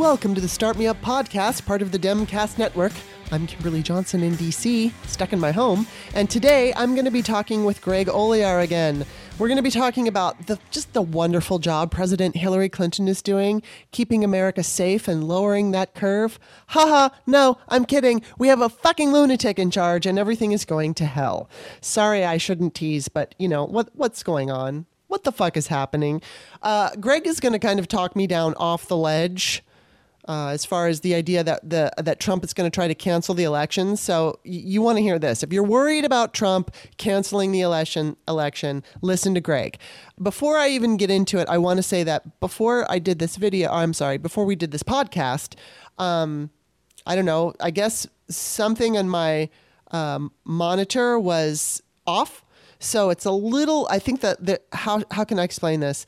Welcome to the Start Me Up podcast, part of the Demcast Network. I'm Kimberly Johnson in DC, stuck in my home, and today I'm going to be talking with Greg Olear again. We're going to be talking about the just the wonderful job President Hillary Clinton is doing, keeping America safe and lowering that curve. Haha, no, I'm kidding. We have a fucking lunatic in charge and everything is going to hell. Sorry, I shouldn't tease, but you know, what what's going on? What the fuck is happening? Uh, Greg is going to kind of talk me down off the ledge uh, as far as the idea that the that Trump is going to try to cancel the election. So y- you want to hear this. If you're worried about Trump canceling the election, election, listen to Greg. Before I even get into it, I want to say that before I did this video, I'm sorry, before we did this podcast, um, I don't know. I guess something on my um, monitor was off, so it's a little. I think that the how how can I explain this?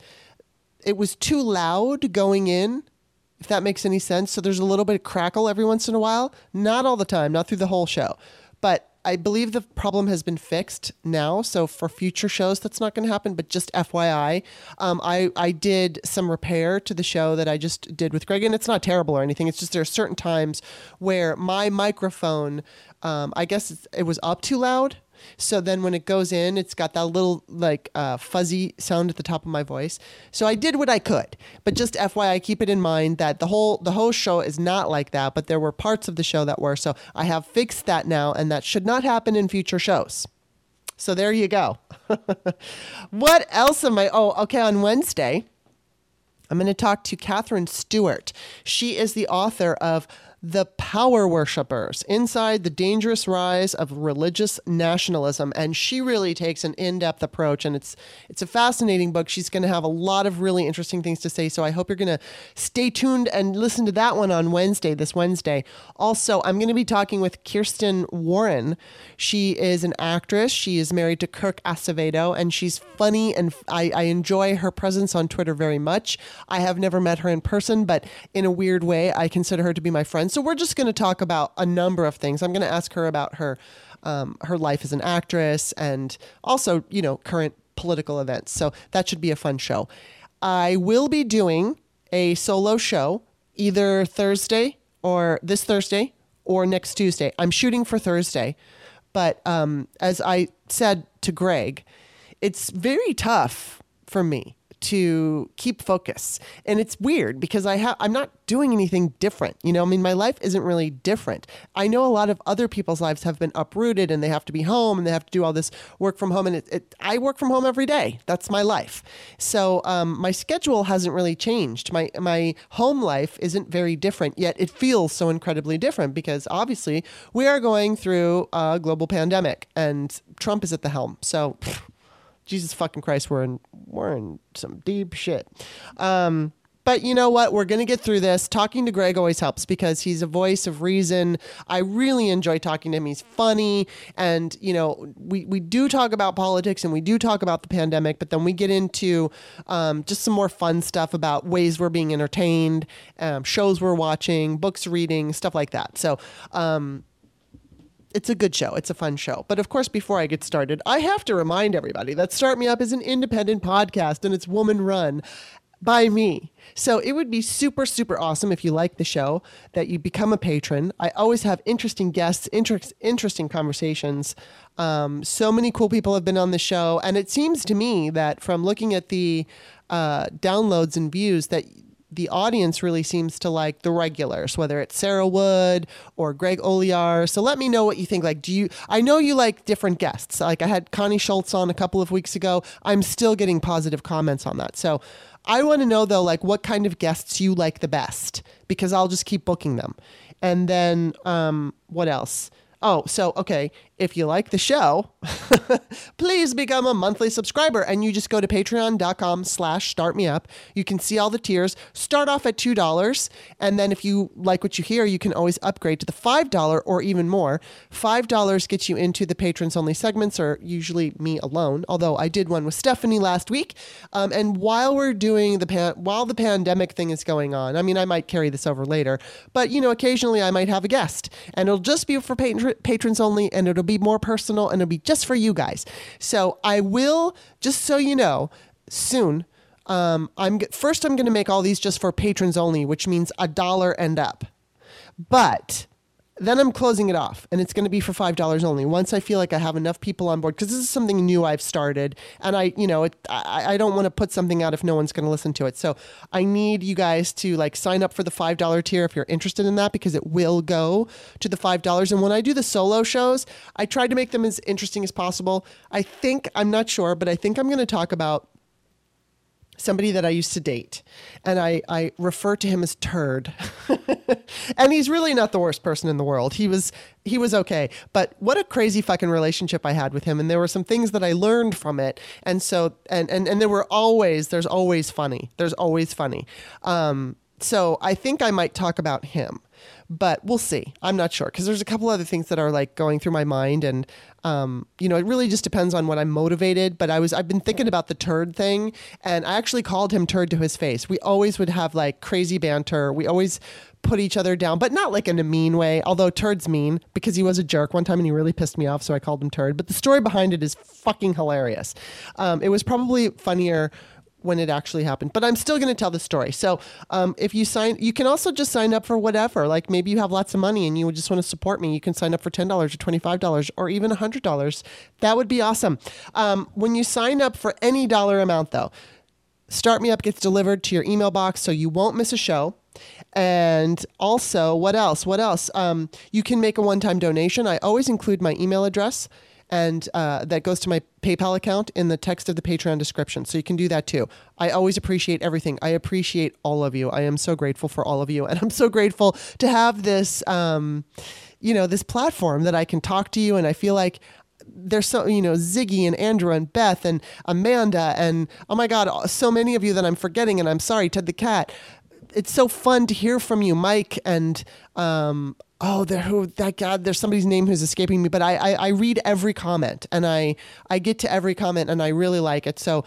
It was too loud going in if that makes any sense. So there's a little bit of crackle every once in a while, not all the time, not through the whole show. But I believe the problem has been fixed now. So for future shows, that's not going to happen. But just FYI, um, I, I did some repair to the show that I just did with Greg. And it's not terrible or anything. It's just there are certain times where my microphone, um, I guess it was up too loud so then when it goes in, it's got that little like uh, fuzzy sound at the top of my voice. So I did what I could, but just FYI, keep it in mind that the whole the whole show is not like that, but there were parts of the show that were. So I have fixed that now, and that should not happen in future shows. So there you go. what else am I? Oh, okay. On Wednesday, I'm going to talk to Katherine Stewart. She is the author of the power worshippers inside the dangerous rise of religious nationalism. And she really takes an in-depth approach and it's it's a fascinating book. She's going to have a lot of really interesting things to say so i hope you're going to stay tuned and listen to that one on wednesday this wednesday. Also i'm going to be talking with kirsten warren. She is an actress. She is married to kirk acevedo and she's funny and I, I enjoy her presence on twitter very much. I have never met her in person but in a weird way i consider her to be my friend so we're just going to talk about a number of things. I'm going to ask her about her um, her life as an actress and also, you know, current political events. So that should be a fun show. I will be doing a solo show either Thursday or this Thursday or next Tuesday. I'm shooting for Thursday, but um, as I said to Greg, it's very tough for me to keep focus. And it's weird because I have I'm not doing anything different. You know, I mean my life isn't really different. I know a lot of other people's lives have been uprooted and they have to be home and they have to do all this work from home and it, it I work from home every day. That's my life. So um, my schedule hasn't really changed. My my home life isn't very different yet it feels so incredibly different because obviously we are going through a global pandemic and Trump is at the helm. So Jesus fucking Christ, we're in we're in some deep shit. Um, but you know what? We're going to get through this. Talking to Greg always helps because he's a voice of reason. I really enjoy talking to him. He's funny. And, you know, we, we do talk about politics and we do talk about the pandemic, but then we get into um, just some more fun stuff about ways we're being entertained, um, shows we're watching, books reading, stuff like that. So, um, it's a good show. It's a fun show. But of course, before I get started, I have to remind everybody that Start Me Up is an independent podcast and it's woman run by me. So it would be super, super awesome if you like the show that you become a patron. I always have interesting guests, inter- interesting conversations. Um, so many cool people have been on the show. And it seems to me that from looking at the uh, downloads and views, that the audience really seems to like the regulars, whether it's Sarah Wood or Greg Olear. So let me know what you think. Like, do you? I know you like different guests. Like I had Connie Schultz on a couple of weeks ago. I'm still getting positive comments on that. So I want to know though, like what kind of guests you like the best, because I'll just keep booking them. And then um, what else? Oh, so okay, if you like the show, please become a monthly subscriber and you just go to patreon.com slash start me up. You can see all the tiers. Start off at $2. And then if you like what you hear, you can always upgrade to the $5 or even more. $5 gets you into the patrons only segments or usually me alone. Although I did one with Stephanie last week. Um, and while we're doing the pan- while the pandemic thing is going on, I mean, I might carry this over later, but you know, occasionally I might have a guest and it'll just be for patr- patrons only and it'll it'll be more personal and it'll be just for you guys. So I will, just so you know, soon um, I'm first I'm going to make all these just for patrons only, which means a dollar and up. But then I'm closing it off, and it's going to be for five dollars only. Once I feel like I have enough people on board, because this is something new I've started, and I, you know, it, I, I don't want to put something out if no one's going to listen to it. So I need you guys to like sign up for the five dollar tier if you're interested in that, because it will go to the five dollars. And when I do the solo shows, I try to make them as interesting as possible. I think I'm not sure, but I think I'm going to talk about somebody that I used to date, and I, I refer to him as Turd. and he's really not the worst person in the world. He was he was okay, but what a crazy fucking relationship I had with him, and there were some things that I learned from it, and so and and and there were always there's always funny. There's always funny. Um, so I think I might talk about him but we'll see. I'm not sure because there's a couple other things that are like going through my mind, and um, you know, it really just depends on what I'm motivated. But I was I've been thinking about the turd thing, and I actually called him turd to his face. We always would have like crazy banter. We always put each other down, but not like in a mean way. Although turd's mean because he was a jerk one time and he really pissed me off, so I called him turd. But the story behind it is fucking hilarious. Um, it was probably funnier when it actually happened. But I'm still going to tell the story. So um, if you sign, you can also just sign up for whatever. Like maybe you have lots of money and you just want to support me. You can sign up for ten dollars or twenty five dollars or even hundred dollars. That would be awesome. Um, when you sign up for any dollar amount, though, Start Me Up gets delivered to your email box, so you won't miss a show. And also, what else? What else? Um, you can make a one time donation. I always include my email address and uh, that goes to my PayPal account in the text of the Patreon description. So you can do that too. I always appreciate everything. I appreciate all of you. I am so grateful for all of you, and I'm so grateful to have this, um, you know, this platform that I can talk to you, and I feel like there's so you know Ziggy and Andrew and Beth and Amanda and oh my God, so many of you that I'm forgetting, and I'm sorry, Ted the cat. It's so fun to hear from you, Mike, and um, oh there who that god there's somebody's name who's escaping me but I, I i read every comment and i i get to every comment and i really like it. So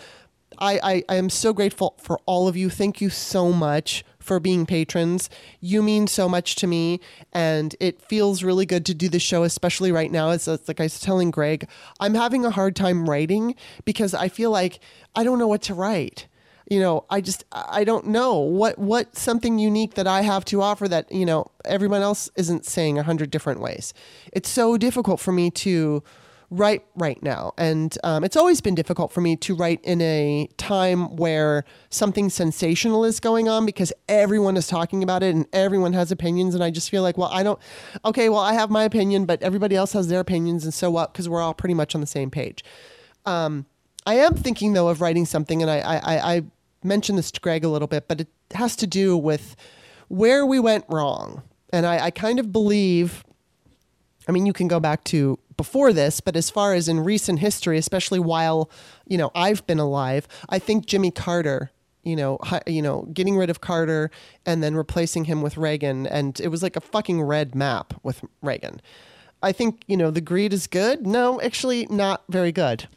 I, I i am so grateful for all of you. Thank you so much for being patrons. You mean so much to me and it feels really good to do the show especially right now. It's, it's like i was telling greg i'm having a hard time writing because i feel like i don't know what to write you know i just i don't know what what something unique that i have to offer that you know everyone else isn't saying a hundred different ways. It's so difficult for me to write right now. And um, it's always been difficult for me to write in a time where something sensational is going on because everyone is talking about it and everyone has opinions. And i just feel like well i don't okay well i have my opinion but everybody else has their opinions and so what because we're all pretty much on the same page. Um, I am thinking though of writing something, and I, I, I mentioned this to Greg a little bit, but it has to do with where we went wrong. And I, I kind of believe, I mean, you can go back to before this, but as far as in recent history, especially while, you know, I've been alive, I think Jimmy Carter you know, you know, getting rid of Carter and then replacing him with Reagan, and it was like a fucking red map with Reagan. I think, you know, the greed is good. No, actually, not very good.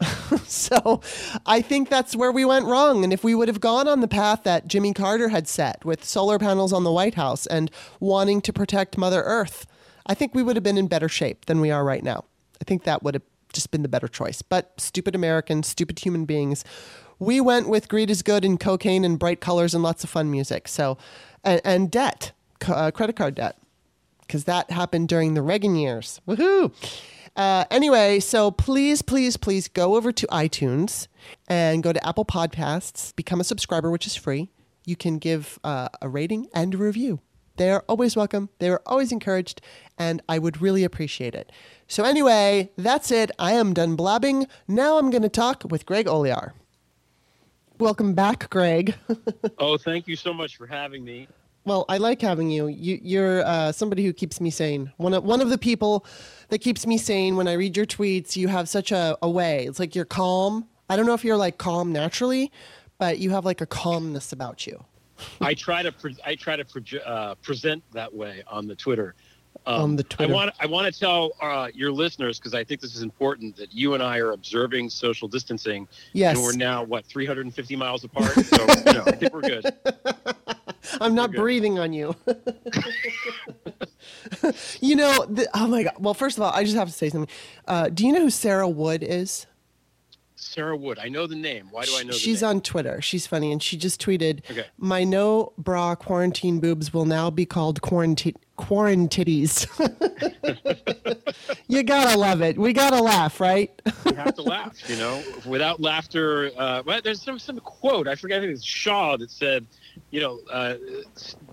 so I think that's where we went wrong. And if we would have gone on the path that Jimmy Carter had set with solar panels on the White House and wanting to protect Mother Earth, I think we would have been in better shape than we are right now. I think that would have just been the better choice. But stupid Americans, stupid human beings, we went with greed is good and cocaine and bright colors and lots of fun music. So, and, and debt, uh, credit card debt because that happened during the Reagan years. Woohoo! Uh, anyway, so please, please, please go over to iTunes and go to Apple Podcasts, become a subscriber, which is free. You can give uh, a rating and a review. They are always welcome. They are always encouraged, and I would really appreciate it. So, anyway, that's it. I am done blabbing. Now I'm going to talk with Greg Olear. Welcome back, Greg. oh, thank you so much for having me. Well, I like having you. you you're uh, somebody who keeps me sane. One of, one of the people that keeps me sane when I read your tweets. You have such a, a way. It's like you're calm. I don't know if you're like calm naturally, but you have like a calmness about you. I try to pre- I try to pre- uh, present that way on the Twitter. Um, on the Twitter. I want I want to tell uh, your listeners because I think this is important that you and I are observing social distancing. Yes. And we're now what 350 miles apart. So you know, I think we're good. I'm not breathing on you. you know, the, oh my god. Well, first of all, I just have to say something. Uh, do you know who Sarah Wood is? Sarah Wood. I know the name. Why do I know? She's on Twitter. She's funny, and she just tweeted, Okay. "My no bra quarantine boobs will now be called quarantine quarantitties." you gotta love it. We gotta laugh, right? you have to laugh. You know, without laughter. Uh, well, there's some some quote. I forget. I think it's Shaw that said, you know, uh,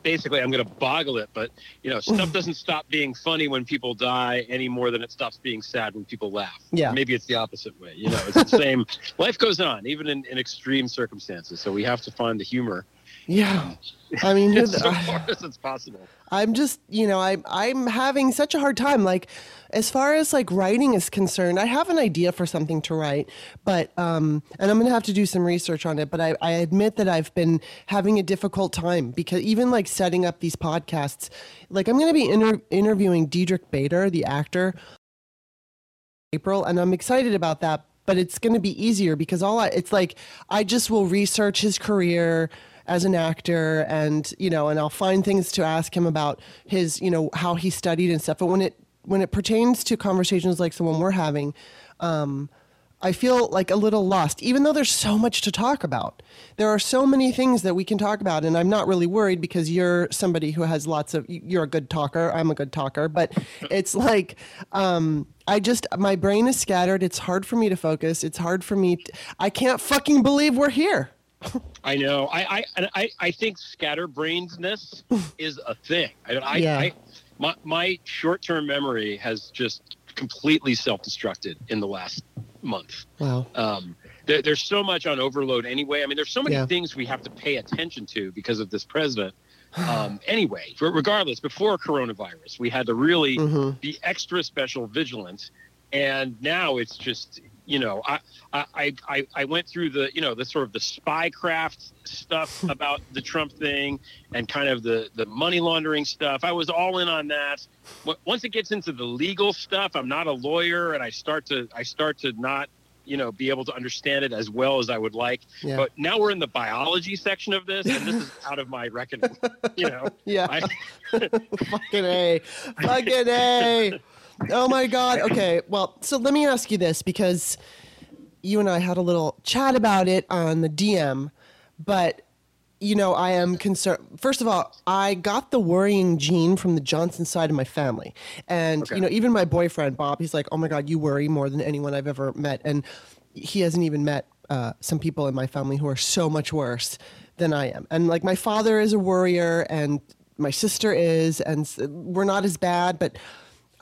basically, I'm going to boggle it, but you know, stuff doesn't stop being funny when people die any more than it stops being sad when people laugh. Yeah. Maybe it's the opposite way. You know, it's the same. Life goes on, even in, in extreme circumstances. So we have to find the humor Yeah. I mean, as so far as it's possible. I'm just, you know, I I'm having such a hard time. Like, as far as like writing is concerned, I have an idea for something to write, but um, and I'm gonna have to do some research on it. But I, I admit that I've been having a difficult time because even like setting up these podcasts, like I'm gonna be inter- interviewing Diedrich Bader, the actor, April, and I'm excited about that. But it's going to be easier because all I, it's like I just will research his career as an actor, and you know, and I'll find things to ask him about his, you know, how he studied and stuff. But when it when it pertains to conversations like the one we're having, um, I feel like a little lost, even though there's so much to talk about. There are so many things that we can talk about, and I'm not really worried because you're somebody who has lots of. You're a good talker. I'm a good talker, but it's like um, I just my brain is scattered. It's hard for me to focus. It's hard for me. To, I can't fucking believe we're here. I know. I I I, I think scatterbrainedness is a thing. I, I, Yeah. I my my short term memory has just completely self destructed in the last month. Wow. Um, there, there's so much on overload anyway. I mean, there's so many Yeah. things we have to pay attention to because of this president. Um, anyway, regardless, before coronavirus, we had to really hmm be extra special vigilant and now it's just you know I, I i i went through the you know the sort of the spycraft stuff about the trump thing and kind of the the money laundering stuff i was all in on that once it gets into the legal stuff i'm not a lawyer and i start to i start to not you know be able to understand it as well as i would like Yeah. but now we're in the biology section of this and this is out of my reckoning you know Yeah. I, Fucking A. Fucking A. Oh my God. Okay. Well, so let me ask you this because you and I had a little chat about it on the DM, but you know, I am concerned. First of all, I got the worrying gene from the Johnson side of my family. And, Okay. you know, even my boyfriend, Bob, he's like, oh my God, you worry more than anyone I've ever met. And he hasn't even met uh, some people in my family who are so much worse than I am. And like, my father is a worrier, and my sister is, and we're not as bad, but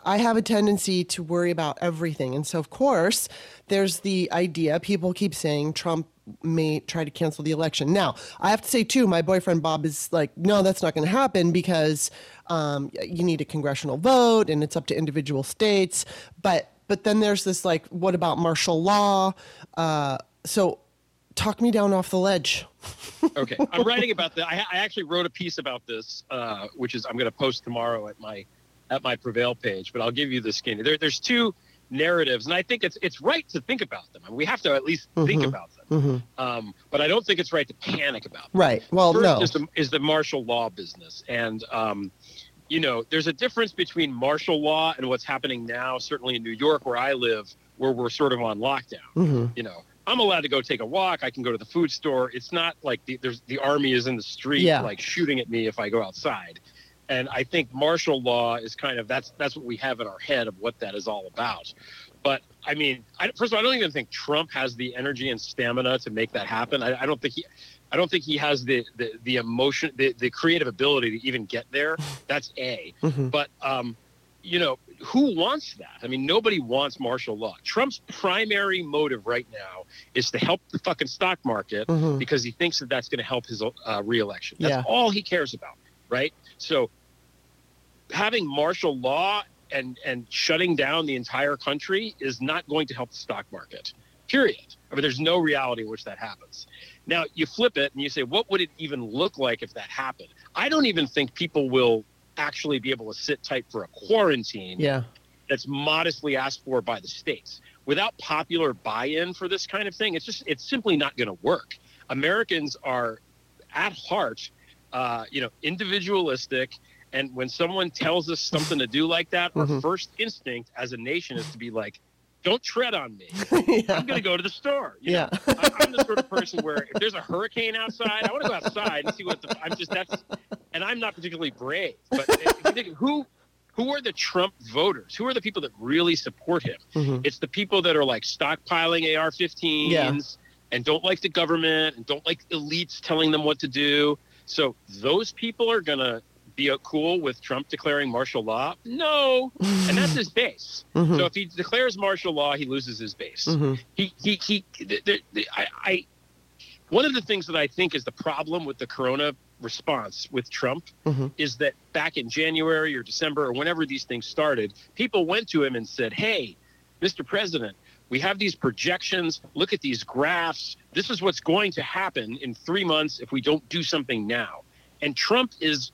I have a tendency to worry about everything. And so, of course, there's the idea people keep saying Trump may try to cancel the election. Now, I have to say, too, my boyfriend Bob is like, no, that's not going to happen because um, you need a congressional vote and it's up to individual states. But but then there's this like, what about martial law? Uh, so talk me down off the ledge. okay i'm writing about that I, I actually wrote a piece about this uh, which is i'm going to post tomorrow at my at my prevail page but i'll give you the skinny. There, there's two narratives and i think it's it's right to think about them. I mean, we have to at least think Mhm. about them. Um, but i don't think it's right to panic about them. Right. Well, First no. is the, is the martial law business and um, you know there's a difference between martial law and what's happening now certainly in new york where i live where we're sort of on lockdown. Hmm you know i'm allowed to go take a walk. I can go to the food store. It's not like the, there's the army is in the street Yeah. like shooting at me if i go outside and i think martial law is kind of that's that's what we have in our head of what that is all about but i mean I, first of all i don't even think trump has the energy and stamina to make that happen i, I don't think he I don't think he has the the, the emotion, the, the creative ability to even get there. That's a. hmm But um, you know, who wants that? I mean, nobody wants martial law. Trump's primary motive right now is to help the fucking stock market hmm because he thinks that that's going to help his uh, reelection. That's Yeah. all he cares about, right? So having martial law and and shutting down the entire country is not going to help the stock market. Period. I mean, there's no reality in which that happens. Now you flip it and you say, what would it even look like if that happened? I don't even think people will actually be able to sit tight for a quarantine Yeah. that's modestly asked for by the states. Without popular buy-in for this kind of thing, it's just it's simply not going to work. Americans are at heart, uh, you know, individualistic, and when someone tells us something to do like that, Mhm. our first instinct as a nation is to be like, don't tread on me. yeah. I'm going to go to the store. You Yeah. know? I, I'm the sort of person where if there's a hurricane outside, I want to go outside and see what the. I'm just that's, and I'm not particularly brave. But if you think, who, who are the Trump voters? Who are the people that really support him? Mhm. It's the people that are like stockpiling AR-15s Yeah. and don't like the government and don't like elites telling them what to do. So those people are going to be cool with Trump declaring martial law? No, and that's his base. Mhm. So if he declares martial law, he loses his base. Mhm. He he he. The, the, the, I, I one of the things that I think is the problem with the Corona response with Trump Mhm. is that back in January or December or whenever these things started, people went to him and said, "Hey, Mr. President." We have these projections. Look at these graphs. This is what's going to happen in three months if we don't do something now. And Trump is,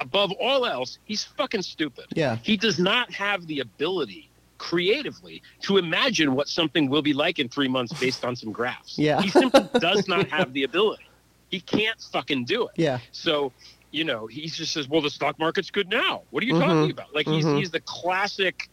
above all else, he's fucking stupid. Yeah. He does not have the ability creatively to imagine what something will be like in three months based on some graphs. Yeah. He simply does not have the ability. He can't fucking do it. Yeah. So, you know, he just says, well, the stock market's good now. What are you Mhm. talking about? Like he's, Mhm. he's the classic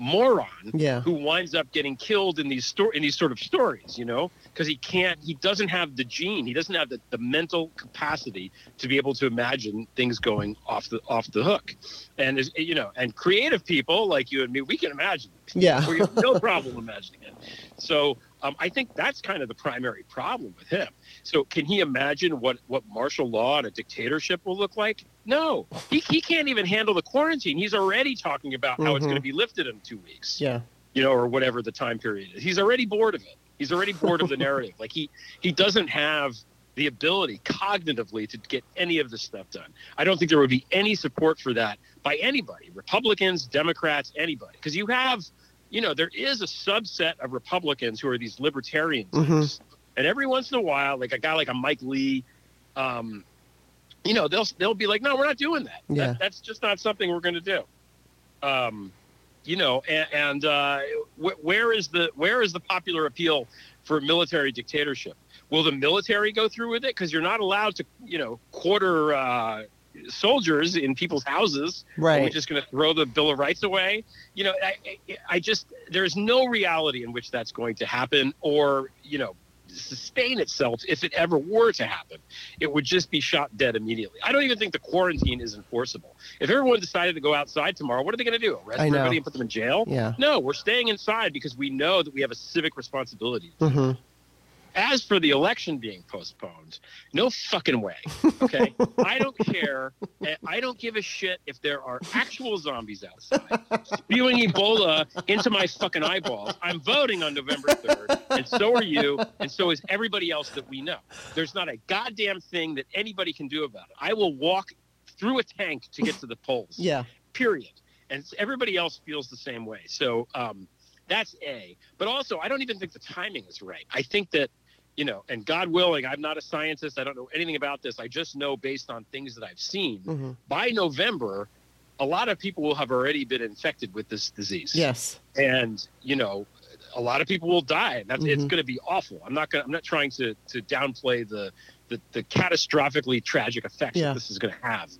moron Yeah. who winds up getting killed in these sto- in these sort of stories, you know, because he can't, he doesn't have the gene, he doesn't have the, the mental capacity to be able to imagine things going off the off the hook, and you know, and creative people like you and me, we can imagine. Yeah. we have no problem imagining it. So um, I think that's kind of the primary problem with him. So can he imagine what what martial law and a dictatorship will look like? No, he, he can't even handle the quarantine. He's already talking about how it's Mhm. going to be lifted in two weeks Yeah. you know, or whatever the time period is. He's already bored of it. He's already bored of the narrative. Like he he doesn't have the ability cognitively to get any of this stuff done. I don't think there would be any support for that by anybody, Republicans, Democrats, anybody, because you have, you know, there is a subset of Republicans who are these libertarian types, Mhm. And every once in a while, like a guy like a Mike Lee. Um, you know they'll they'll be like, no, we're not doing that. Yeah. that that's just not something we're going to do. Um, you know, and, and uh, wh- where is the where is the popular appeal for military dictatorship? Will the military go through with it? Because you're not allowed to, you know, quarter uh, soldiers in people's houses. Right. we Right. just going to throw the Bill of Rights away? You know, I, I, I just there's no reality in which that's going to happen, or you know, sustain itself if it ever were to happen. It would just be shot dead immediately. I don't even think the quarantine is enforceable. If everyone decided to go outside tomorrow, what are they going to do? Arrest everybody and put them in jail? Yeah. No, we're staying inside because we know that we have a civic responsibility. hmm As for the election being postponed, no fucking way. Okay, I don't care. I don't give a shit if there are actual zombies outside spewing Ebola into my fucking eyeballs. I'm voting on November third, and so are you, and so is everybody else that we know. There's not a goddamn thing that anybody can do about it. I will walk through a tank to get to the polls Yeah. period. And everybody else feels the same way. So um, that's A. But also, I don't even think the timing is right. I think that, you know, and God willing, I'm not a scientist. I don't know anything about this. I just know based on things that I've seen. hmm By November, a lot of people will have already been infected with this disease. Yes. And, you know, a lot of people will die. And that's, it's Mhm. going to be awful. I'm not going I'm not trying to, to downplay the, the, the catastrophically tragic effects Yeah. that this is going to have.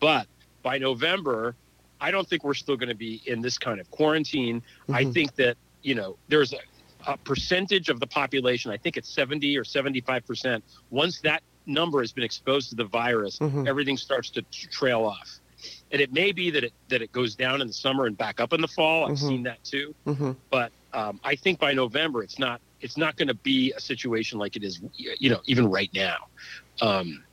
But by November, I don't think we're still going to be in this kind of quarantine. I Mhm. think that, you know, there's a, a percentage of the population, I think it's 70 or 75%. Once that number has been exposed to the virus, Mhm. everything starts to trail off. And it may be that it that it goes down in the summer and back up in the fall. I've Mhm. seen that too. hmm But um, I think by November, it's not it's not going to be a situation like it is, you know, even right now, um,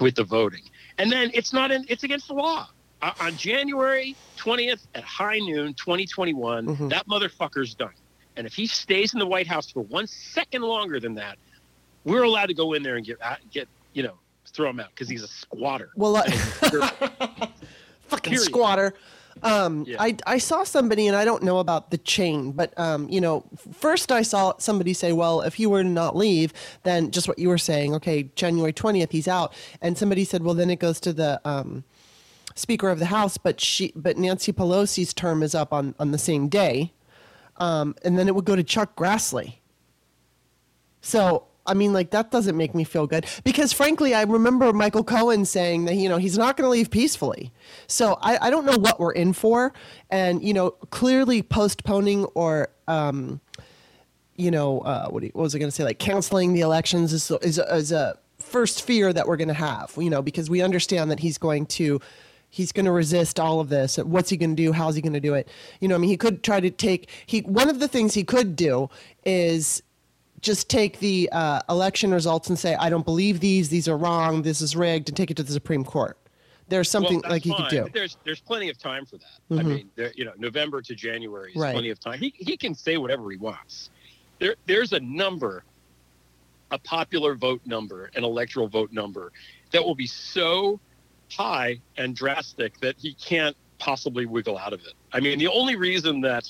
with the voting. And then it's not in it's against the law. Uh, on January 20th at high noon, 2021, Mhm. that motherfucker's done. And if he stays in the White House for one second longer than that, we're allowed to go in there and get uh, get you know throw him out because he's a squatter. Well, uh, fucking Period. squatter. Um, Yeah. I, I saw somebody, and I don't know about the chain, but um, you know, first I saw somebody say, "Well, if he were to not leave, then just what you were saying, okay, January twentieth, he's out." And somebody said, "Well, then it goes to the um, Speaker of the House, but she, but Nancy Pelosi's term is up on on the same day, um, and then it would go to Chuck Grassley." So, I mean, like, that doesn't make me feel good. Because, frankly, I remember Michael Cohen saying that, you know, he's not going to leave peacefully. So I, I don't know what we're in for. And, you know, clearly postponing or um, you know, uh, what, you- what was I going to say? Like canceling the elections is is, is a first fear that we're going to have. You know, because we understand that he's going to. He's going to resist all of this. What's he going to do? How's he going to do it? You know, I mean, he could try to take. He one of the things he could do is just take the uh, election results and say, I don't believe these. These are wrong. This is rigged, and take it to the Supreme Court. There's something Well, like he could do. There's there's plenty of time for that. I mean, there, you know, November to January is Right. plenty of time. He he can say whatever he wants. There there's a number, a popular vote number, an electoral vote number, that will be so high and drastic that he can't possibly wiggle out of it. I mean, the only reason that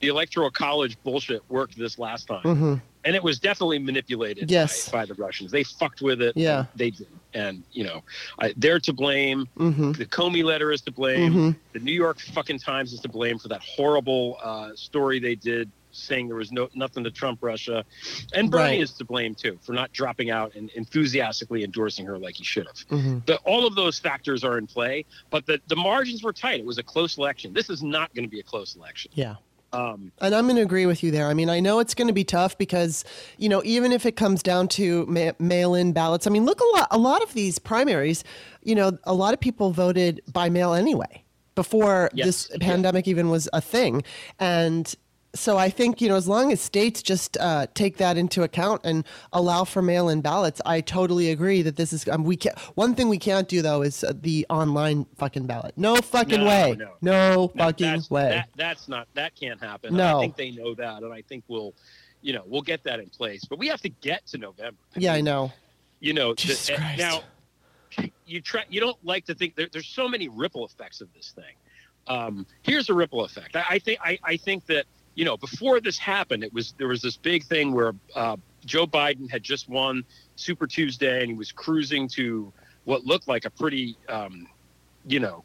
the electoral college bullshit worked this last time, hmm and it was definitely manipulated Yes. by, by the Russians. They fucked with it. Yeah. they did, and you know, I, they're to blame hmm the Comey letter is to blame. hmm The New York fucking Times is to blame for that horrible uh, story they did saying there was no nothing to Trump Russia, and Bernie Right. is to blame too for not dropping out and enthusiastically endorsing her like he should have. hmm But all of those factors are in play, but the the margins were tight. It was a close election. This is not going to be a close election. Yeah. Um, And I'm going to agree with you there. I mean, I know it's going to be tough because, you know, even if it comes down to ma- mail-in ballots, I mean, look a lot. A lot of these primaries, you know, a lot of people voted by mail anyway before Yes. this Yeah. pandemic even was a thing, and so I think you know, as long as states just uh, take that into account and allow for mail-in ballots, I totally agree that this is. Um, we can One thing we can't do though is uh, the online fucking ballot. No fucking No, way. no. No that- fucking that's, way. That, that's not that can't happen. No. I think they know that, and I think we'll, you know, we'll get that in place. But we have to get to November. yeah, I know. you know the- uh, now you try you don't like to think there, there's so many ripple effects of this thing um, here's a ripple effect I, I think I, I think that you know before this happened it was there was this big thing where uh, joe biden had just won super tuesday and he was cruising to what looked like a pretty um, you know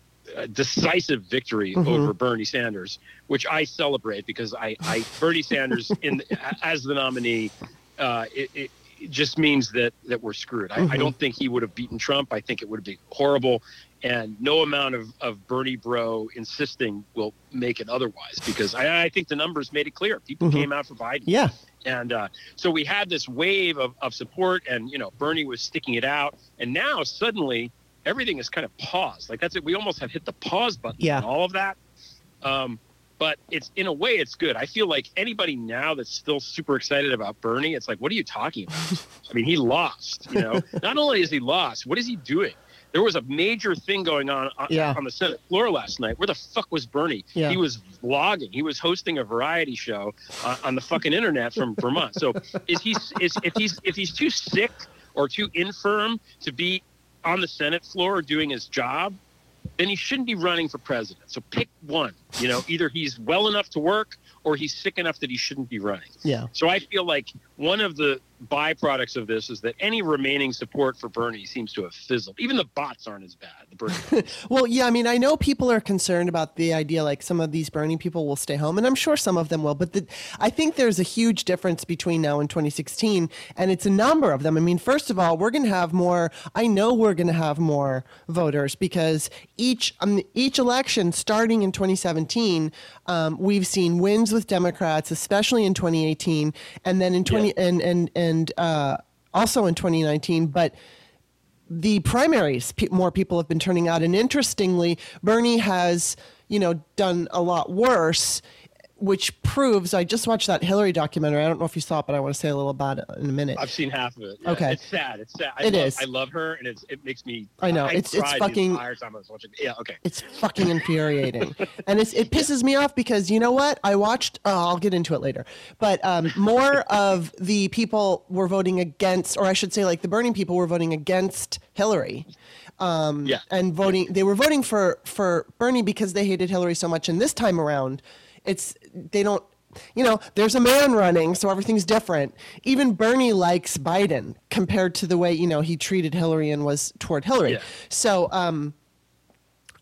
decisive victory Mhm. over bernie sanders which i celebrate because i, I bernie sanders in as the nominee uh, it just means that that we're screwed. I, I Mhm. don't think he would have beaten Trump. I think it would have been horrible, and no amount of, of Bernie bro insisting will make it otherwise. Because I, I think the numbers made it clear. People Mhm. came out for Biden, Yeah. and uh, so we had this wave of, of support, and you know Bernie was sticking it out, and now suddenly everything is kind of paused. Like that's it. We almost have hit the pause button. Yeah. on all of that. Um, but it's in a way it's good. I feel like anybody now that's still super excited about Bernie, it's like, what are you talking about? I mean, he lost. You know, not only is he lost, what is he doing? There was a major thing going on on, Yeah. on the Senate floor last night. Where the fuck was Bernie? Yeah. He was vlogging. He was hosting a variety show uh, on the fucking internet from Vermont. So is he is if he's if he's too sick or too infirm to be on the Senate floor doing his job, then he shouldn't be running for president. So pick one. You know, either he's well enough to work or he's sick enough that he shouldn't be running. Yeah. So I feel like one of the byproducts of this is that any remaining support for Bernie seems to have fizzled. Even the bots aren't as bad. The Bernie Well, yeah, I mean, I know people are concerned about the idea like some of these Bernie people will stay home, and I'm sure some of them will, but the, I think there's a huge difference between now and 2016, and it's a number of them. I mean, first of all, we're going to have more, I know we're going to have more voters because each, um, each election starting in 2017, um, we've seen wins with Democrats, especially in 2018, and then in 20, and, and, and, uh, also in 2019, but the primaries, pe- more people have been turning out. And interestingly, Bernie has, you know, done a lot worse, which proves. I just watched that Hillary documentary. I don't know if you saw it, but I want to say a little about it in a minute. I've seen half of it. Yeah, Okay. It's sad. It's sad. I It love, is. I love her, and it's, it makes me. I know. It's- it's fucking- entire time I was watching. Yeah. Okay. It's fucking infuriating, and it's, it pisses me off because you know what? I watched. Oh, I'll get into it later. But um, more of the people were voting against, or I should say, like the Bernie people were voting against Hillary. Um, Yeah. and voting they were voting for for Bernie because they hated Hillary so much and this time around it's they don't you know there's a man running so everything's different even Bernie likes Biden compared to the way you know he treated Hillary and was toward Hillary Yeah. so um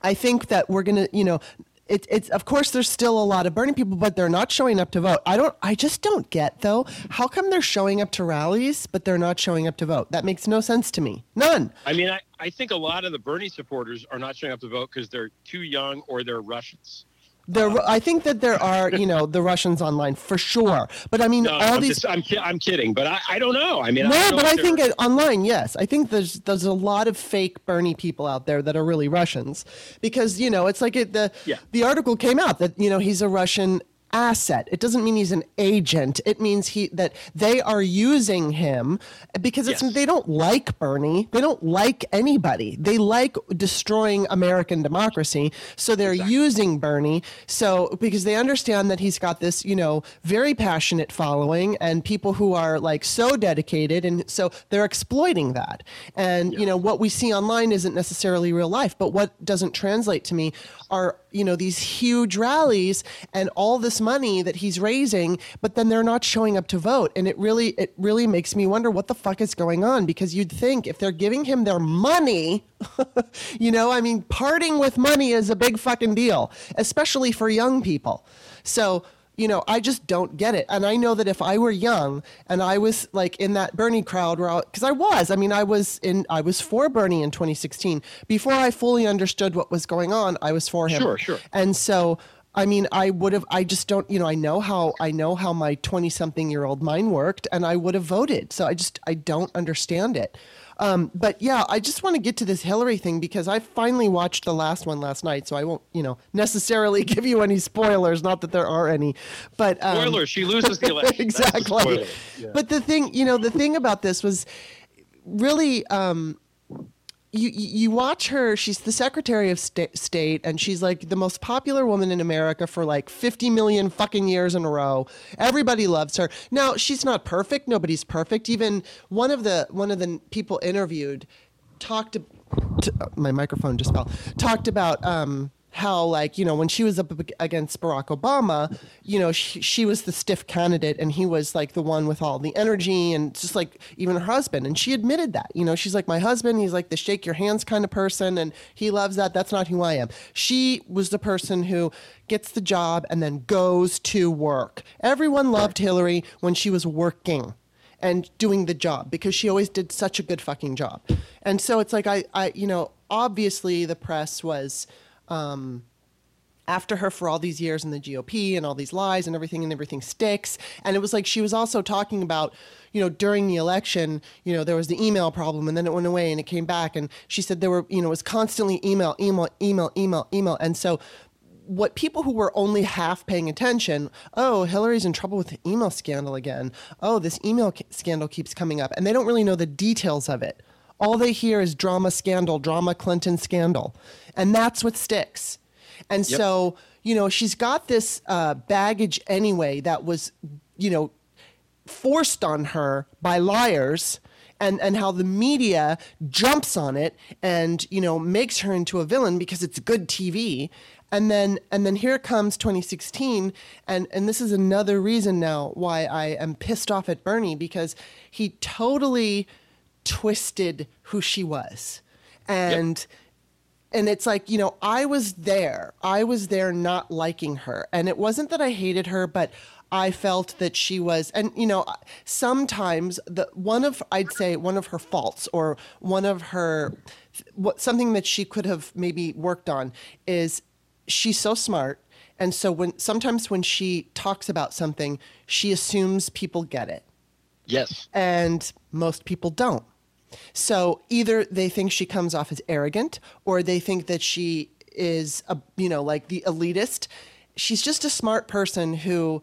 I think that we're gonna, you know, it, it's of course there's still a lot of Bernie people, but they're not showing up to vote. I don't, I just don't get though. How come they're showing up to rallies, but they're not showing up to vote? That makes no sense to me. None. I mean, I, I think a lot of the Bernie supporters are not showing up to vote because they're too young or they're Russians. There, I think that there are, you know, the Russians online for sure. But I mean, No, all I'm, these. just, I'm, ki- I'm kidding, but I, I don't know. I mean, no, don't but I think it, online, yes. I think there's there's a lot of fake Bernie people out there that are really Russians, because you know it's like it, the Yeah. the article came out that you know he's a Russian asset. It doesn't mean he's an agent. It means he that they are using him because it's Yes. they don't like Bernie. They don't like anybody. They like destroying American democracy. So they're using Bernie. So because they understand that he's got this, you know, very passionate following and people who are like so dedicated and so they're exploiting that. And you know, what we see online isn't necessarily real life, but what doesn't translate to me are you know these huge rallies and all this money that he's raising but then they're not showing up to vote. And it really it really makes me wonder what the fuck is going on? Because you'd think if they're giving him their money you know i mean parting with money is a big fucking deal especially for young people. So you know, I just don't get it. And I know that if I were young and I was like in that Bernie crowd where because I, was, I mean, I was in, I was for Bernie in 2016. Before I fully understood what was going on, I was for him. Sure, sure. And so, I mean, I would have, I just don't, you know, I know how, I know how my 20 something year old mind worked and I would have voted. So I just, I don't understand it. Um, but yeah, I just want to get to this Hillary thing because I finally watched the last one last night, so I won't, you know, necessarily give you any spoilers. Not that there are any, but um, Spoiler, she loses the election. That's the exactly. spoiler. Yeah. But the thing, you know, the thing about this was really, um, you you watch her. She's the Secretary of Sta- State, and she's like the most popular woman in America for like 50 million fucking years in a row. Everybody loves her. Now she's not perfect. Nobody's perfect. Even one of the one of the people interviewed talked. To, to, my microphone just fell. Talked about. Um, how like you know when she was up against Barack Obama, you know she, she was the stiff candidate and he was like the one with all the energy and just like even her husband and she admitted that you know she's like my husband he's like the shake your hands kind of person and he loves that that's not who I am. She was the person who gets the job and then goes to work. Everyone loved Hillary when she was working and doing the job because she always did such a good fucking job. And so it's like I, I you know, obviously the press was um, after her for all these years in the GOP and all these lies and everything and everything sticks. And it was like she was also talking about, you know, during the election, you know, there was the email problem and then it went away and it came back. And she said there were, you know, it was constantly email, email, email, email, email. And so what people who were only half paying attention, oh, Hillary's in trouble with the email scandal again. Oh, this email ca- scandal keeps coming up. And they don't really know the details of it. All they hear is drama scandal, drama Clinton scandal. And that's what sticks. And Yep. so, you know, she's got this uh, baggage anyway that was, you know, forced on her by liars and and how the media jumps on it and you know makes her into a villain because it's good TV and then and then here comes 2016 and and this is another reason now why I am pissed off at Bernie because he totally twisted who she was. And and it's like you know i was there. I was there not liking her. And it wasn't that i hated her but i felt that she was and you know sometimes the one of i'd say one of her faults or one of her what something that she could have maybe worked on is she's so smart. And so when sometimes when she talks about something she assumes people get it Yes. and most people don't. So either they think she comes off as arrogant or they think that she is a you know like the elitist. She's just a smart person who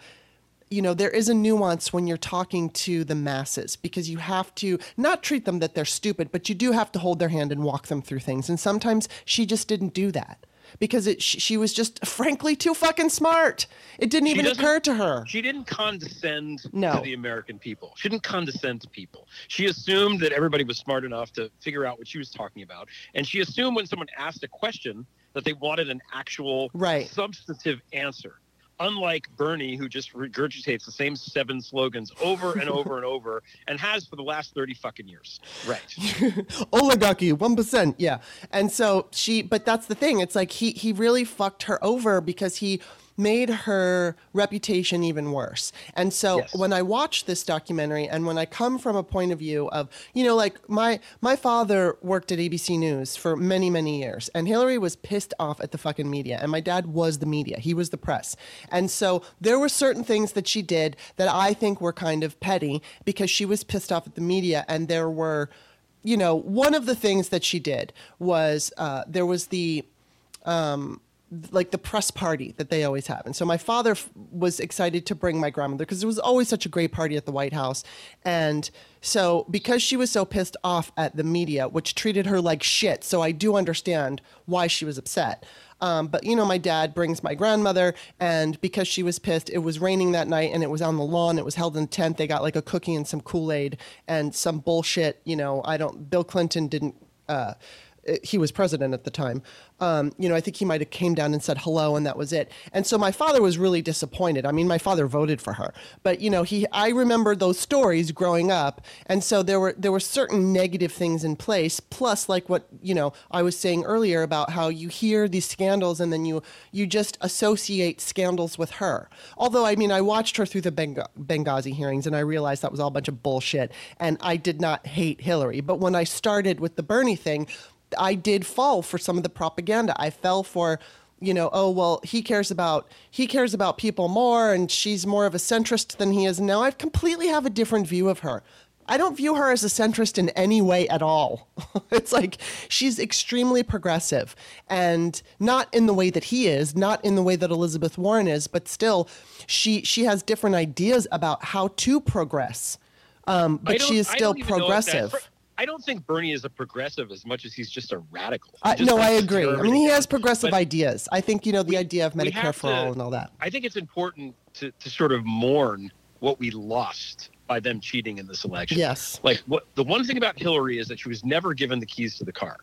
you know there is a nuance when you're talking to the masses because you have to not treat them that they're stupid but you do have to hold their hand and walk them through things and sometimes she just didn't do that because it, she, she was just frankly too fucking smart it didn't She even occur to her She didn't condescend No. to the American people. She didn't condescend to people. She assumed that everybody was smart enough to figure out what she was talking about. And she assumed when someone asked a question that they wanted an actual Right. substantive answer. Unlike Bernie, who just regurgitates the same seven slogans over and over and over and has for the last 30 fucking years. Right. oligarchy, one percent, yeah. And so she, but that's the thing. It's like he he really fucked her over because he made her reputation even worse. And so Yes. when I watch this documentary and when I come from a point of view of, you know, like my my father worked at ABC News for many many years and Hillary was pissed off at the fucking media and my dad was the media. He was the press. And so there were certain things that she did that I think were kind of petty because she was pissed off at the media and there were you know, one of the things that she did was uh, there was the like the press party that they always have. And so my father f- was excited to bring my grandmother because it was always such a great party at the White House. And so because she was so pissed off at the media, which treated her like shit, so I do understand why she was upset. Um, but you know, my dad brings my grandmother, and because she was pissed, it was raining that night, and it was on the lawn. It was held in a tent. They got like a cookie and some Kool Aid and some bullshit. You know, I don't. Bill Clinton didn't. Uh, he was president at the time. Um, you know, I think he might have came down and said hello, and that was it. And so my father was really disappointed. I mean, my father voted for her, but you know, he I remember those stories growing up, and so there were there were certain negative things in place. Plus, like what you know, I was saying earlier about how you hear these scandals and then you you just associate scandals with her. Although, I mean, I watched her through the Beng- Benghazi hearings, and I realized that was all a bunch of bullshit. And I did not hate Hillary, but when I started with the Bernie thing. I did fall for some of the propaganda. I fell for, you know, oh well, he cares about he cares about people more, and she's more of a centrist than he is. Now I completely have a different view of her. I don't view her as a centrist in any way at all. it's like she's extremely progressive, and not in the way that he is, not in the way that Elizabeth Warren is, but still, she she has different ideas about how to progress. Um, but she is still progressive. pro- I don't think Bernie is a progressive as much as he's just a radical. Just no, I agree. I mean, he has progressive But ideas. I think you know the idea of Medicare for to- all and all that. I think it's important to, to sort of mourn what we lost by them cheating in this election. Yes. Like what the one thing about Hillary is that she was never given the keys to the car.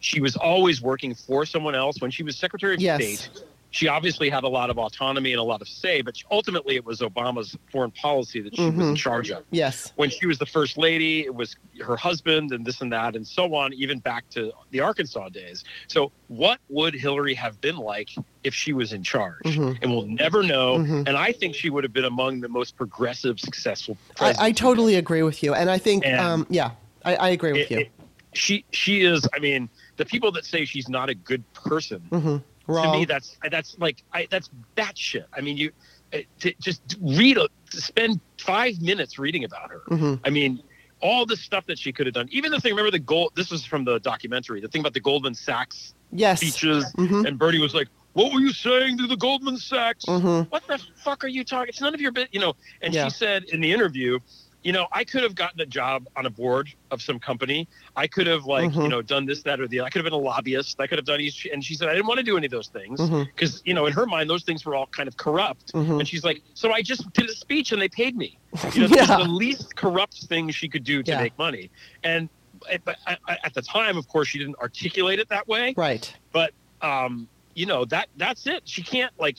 She was always working for someone else. When she was Secretary of Yes. State, she obviously had a lot of autonomy and a lot of say, but ultimately it was Obama's foreign policy that she was in Mhm. charge of. Yes. When she was the first lady, it was her husband and this and that and so on, even back to the Arkansas days. So, what would Hillary have been like if she was in charge? Mhm. And we'll never know. Mhm. And I think she would have been among the most progressive, successful I. I totally agree with you, and I think, And- um, yeah, I, I agree with it- you. it- she she is. I mean, the people that say she's not a good person hmm to me, that's that's like I, that's batshit. I mean, you uh, to just read a to spend five minutes reading about her. hmm I mean, all the stuff that she could have done. Even the thing. Remember the gold. This was from the documentary. The thing about the Goldman Sachs Yes. speeches, hmm and Bernie was like, "What were you saying to the Goldman Sachs?" hmm what the fuck are you talking? It's none of your bit, you know. And Yeah. she said in the interview, you know, I could have gotten a job on a board of some company. I could have like, Mhm. you know, done this, that, or the. Other. I could have been a lobbyist. I could have done. each- And she said I didn't want to do any of those things because, you know, in her mind, those things were all kind of corrupt. hmm And she's like, so I just did a speech and they paid me. You know, Yeah. the least corrupt thing she could do to Yeah. make money. And eh, but I- I- at the time, of course, she didn't articulate it that way Right. But, um, you know that that's it. She can't like.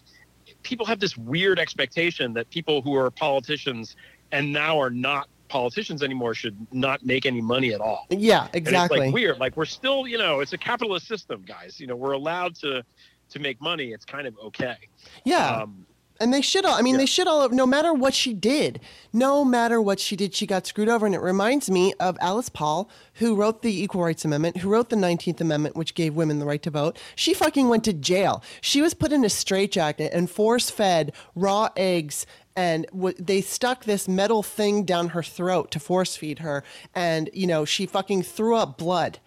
People have this weird expectation that people who are politicians and now are not politicians anymore should not make any money at all. Yeah. And it's Exactly. like weird. Like we're still, you know, it's a capitalist system, guys. You know, we're allowed to to make money. It's kind of okay. yeah. Um, And they should all, I mean, Yeah. they should all, no matter what she did, no matter what she did, she got screwed over. And it reminds me of Alice Paul, who wrote the Equal Rights Amendment, who wrote the 19th Amendment, which gave women the right to vote. She fucking went to jail. She was put in a straitjacket and force fed raw eggs. And w- they stuck this metal thing down her throat to force feed her. And, you know, she fucking threw up blood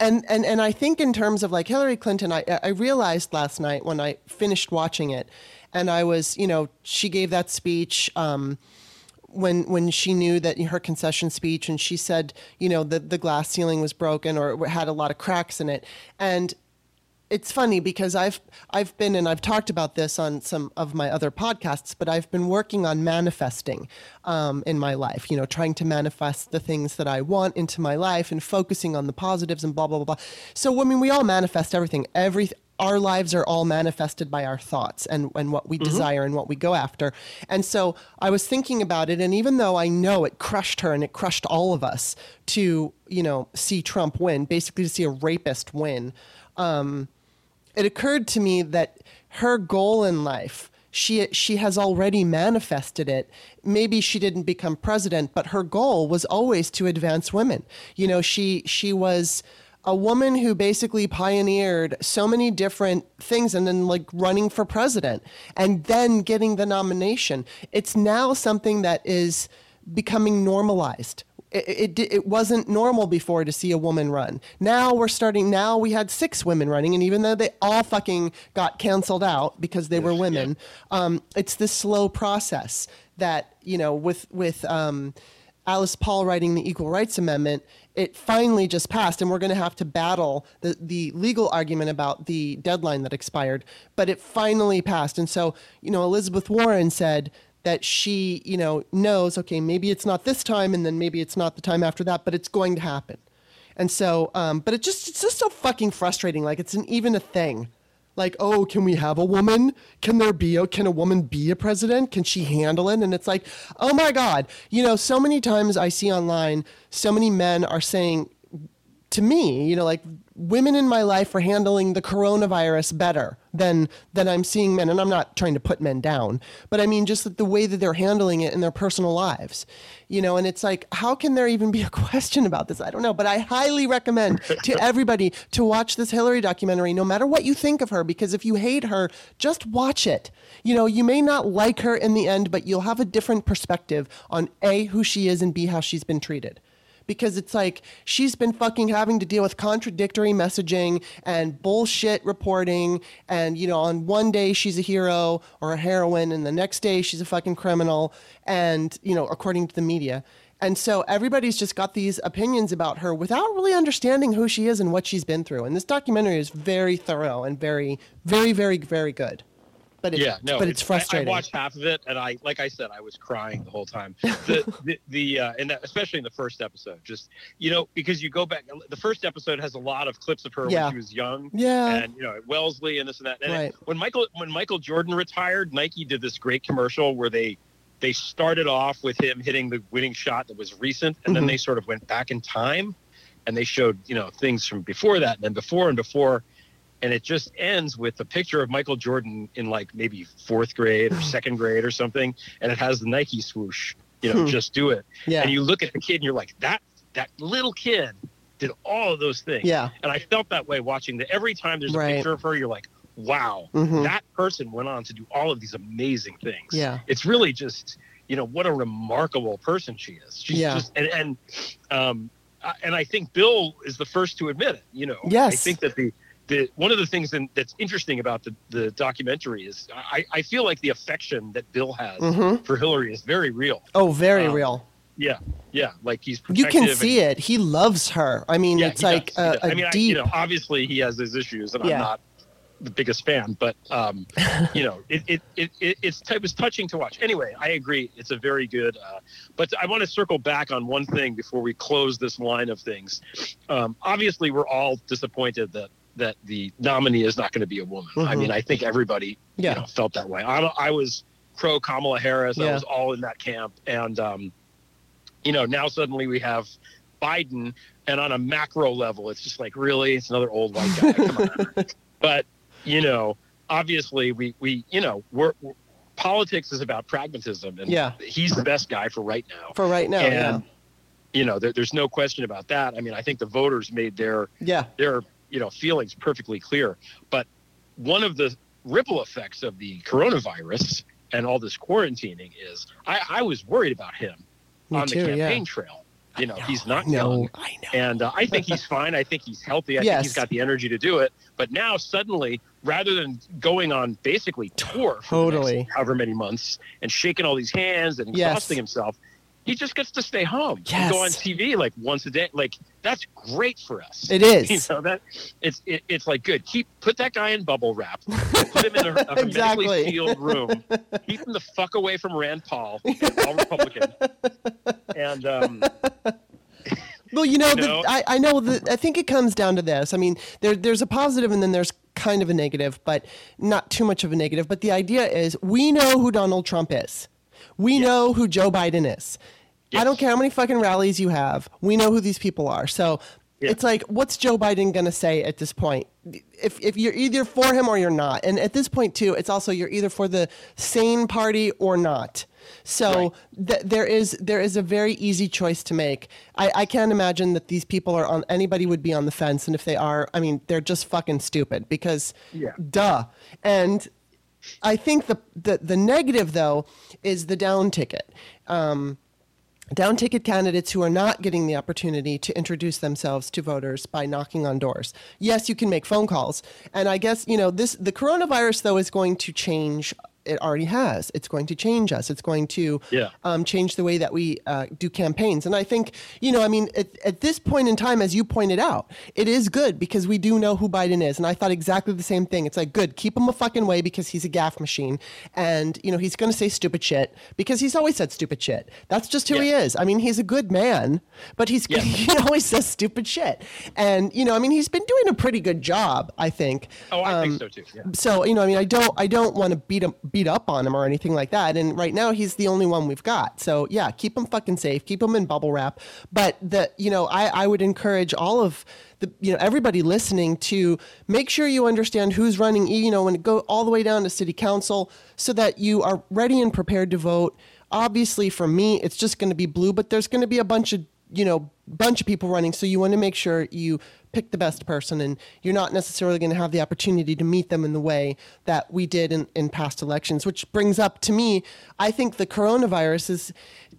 and and and I think in terms of like Hillary Clinton, I I realized last night when I finished watching it, and I was you know she gave that speech. Um, when when she knew that her concession speech and she said you know the the glass ceiling was broken or had a lot of cracks in it and it's funny because I've I've been and I've talked about this on some of my other podcasts, but I've been working on manifesting um, in my life. You know, trying to manifest the things that I want into my life and focusing on the positives and blah blah blah. blah. So I mean, we all manifest everything. Every our lives are all manifested by our thoughts and, and what we desire and what we go after. And so I was thinking about it, and even though I know it crushed her and it crushed all of us to, you know, see Trump win, basically to see a rapist win, um, it occurred to me that her goal in life she she has already manifested it. Maybe she didn't become president but her goal was always to advance women. You know she she was a woman who basically pioneered so many different things and then like running for president and then getting the nomination. It's now something that is becoming normalized it, it, it wasn't normal before to see a woman run. Now we're starting, now we had six women running, and even though they all fucking got canceled out because they were women, um, it's this slow process that, you know, with, with um, Alice Paul writing the Equal Rights Amendment, it finally just passed, and we're going to have to battle the, the legal argument about the deadline that expired, but it finally passed. And so, you know, Elizabeth Warren said, that she, you know, knows, okay, maybe it's not this time and then maybe it's not the time after that, but it's going to happen. And so, um, but it just, it's just so fucking frustrating. Like it's an, even a thing. Like, oh, can we have a woman? Can there be a, can a woman be a president? Can she handle it? And it's like, oh my God, you know, so many times I see online, so many men are saying to me, you know, like women in my life are handling the coronavirus better than than I'm seeing men. And I'm not trying to put men down, but I mean just that the way that they're handling it in their personal lives, you know. And it's like, how can there even be a question about this? I don't know, but I highly recommend to everybody to watch this Hillary documentary, no matter what you think of her, because if you hate her, just watch it. You know, you may not like her in the end, but you'll have a different perspective on a who she is and b how she's been treated because it's like she's been fucking having to deal with contradictory messaging and bullshit reporting. And, you know, on one day she's a hero or a heroine, and the next day she's a fucking criminal. And, you know, according to the media. And so everybody's just got these opinions about her without really understanding who she is and what she's been through. And this documentary is very thorough and very, very, very, very good but it, yeah, no, but it's, it's frustrating. I, I, watched half of it, and I, like I said, I was crying the whole time. The, the, the uh, and especially in the first episode, just you know, because you go back, the first episode has a lot of clips of her yeah. when she was young, yeah, and you know, Wellesley and this and that. And right. when Michael, when Michael Jordan retired, Nike did this great commercial where they they started off with him hitting the winning shot that was recent, and mm-hmm. then they sort of went back in time, and they showed you know things from before that, and then before and before and it just ends with a picture of Michael Jordan in like maybe fourth grade or second grade or something, and it has the Nike swoosh, you know, hmm. just do it. Yeah. And you look at the kid and you're like, that that little kid did all of those things. Yeah. And I felt that way watching that every time there's a right. picture of her, you're like, wow, mm-hmm. that person went on to do all of these amazing things. Yeah. It's really just, you know, what a remarkable person she is. She's yeah. just and and um and I think Bill is the first to admit it. You know, yes. I think that the the one of the things in, that's interesting about the, the documentary is I, I feel like the affection that Bill has mm-hmm. for Hillary is very real. Oh, very um, real. Yeah, yeah. Like he's you can see and, it. He loves her. I mean, yeah, it's like a, a, mean, deep. I, you know, obviously he has his issues, and yeah. I'm not the biggest fan, but um, you know, it, it, it, it, it's it was touching to watch. Anyway, I agree. It's a very good. Uh, but I want to circle back on one thing before we close this line of things. Um, obviously, we're all disappointed that that the nominee is not going to be a woman. Mm-hmm. I mean, I think everybody yeah. you know, felt that way. I, I was pro Kamala Harris. Yeah. I was all in that camp. And, um, you know, now suddenly we have Biden, and on a macro level, it's just like, really, it's another old white guy. Come on. But, you know, obviously we, we you know, we're, we're, politics is about pragmatism. And yeah. he's the best guy for right now. For right now, and, yeah. You know, there, there's no question about that. I mean, I think the voters made their yeah their you know feelings perfectly clear. But one of the ripple effects of the coronavirus and all this quarantining is I, I was worried about him Me on too, the campaign yeah. trail. You know, know, he's not I know, young, I know. and uh, I think he's fine. I think he's healthy. I yes. think he's got the energy to do it. But now suddenly, rather than going on basically tour for totally however many months and shaking all these hands and exhausting himself, he just gets to stay home yes. and go on TV like once a day. Like that's great for us. It is. You know that it's it, it's like good. Keep put that guy in bubble wrap. Put him in a, a exactly. hermetically sealed room. Keep him the fuck away from Rand Paul, all Republican. And um, well, you know, you know? The, I, I know that I think it comes down to this. I mean, there, there's a positive and then there's kind of a negative, but not too much of a negative. But the idea is we know who Donald Trump is. We know who Joe Biden is. Yes. I don't care how many fucking rallies you have. We know who these people are. So Yeah. It's like, what's Joe Biden going to say at this point? If, if you're either for him or you're not. And at this point, too, it's also you're either for the sane party or not. So th- there is there is a very easy choice to make. I, I can't imagine that these people are on anybody would be on the fence, and if they are, I mean, they're just fucking stupid because, Yeah. duh. And I think the, the the negative though is the down ticket. Um, down ticket candidates who are not getting the opportunity to introduce themselves to voters by knocking on doors. Yes, you can make phone calls, and I guess you know this. The coronavirus though is going to change. It already has. It's going to change us. It's going to Yeah. um, change the way that we uh, do campaigns. And I think, you know, I mean, at, at this point in time, as you pointed out, it is good because we do know who Biden is. And I thought exactly the same thing. It's like, good, keep him a fucking way because he's a gaffe machine. And, you know, he's going to say stupid shit because he's always said stupid shit. That's just who he is. I mean, he's a good man, but he's, Yeah. he always says stupid shit. And, you know, I mean, he's been doing a pretty good job, I think. Oh, I Um, think so too. Yeah. so you know, I mean, I don't, I don't want to beat him, beat up on him or anything like that. And right now, he's the only one we've got. So yeah, keep him fucking safe, keep him in bubble wrap. But the, you know, I, I would encourage all of the, you know, everybody listening to make sure you understand who's running. You know, and go all the way down to city council, so that you are ready and prepared to vote. Obviously, for me, it's just going to be blue, but there's going to be a bunch of you know bunch of people running so you want to make sure you pick the best person and you're not necessarily going to have the opportunity to meet them in the way that we did in, in past elections which brings up to me i think the coronavirus is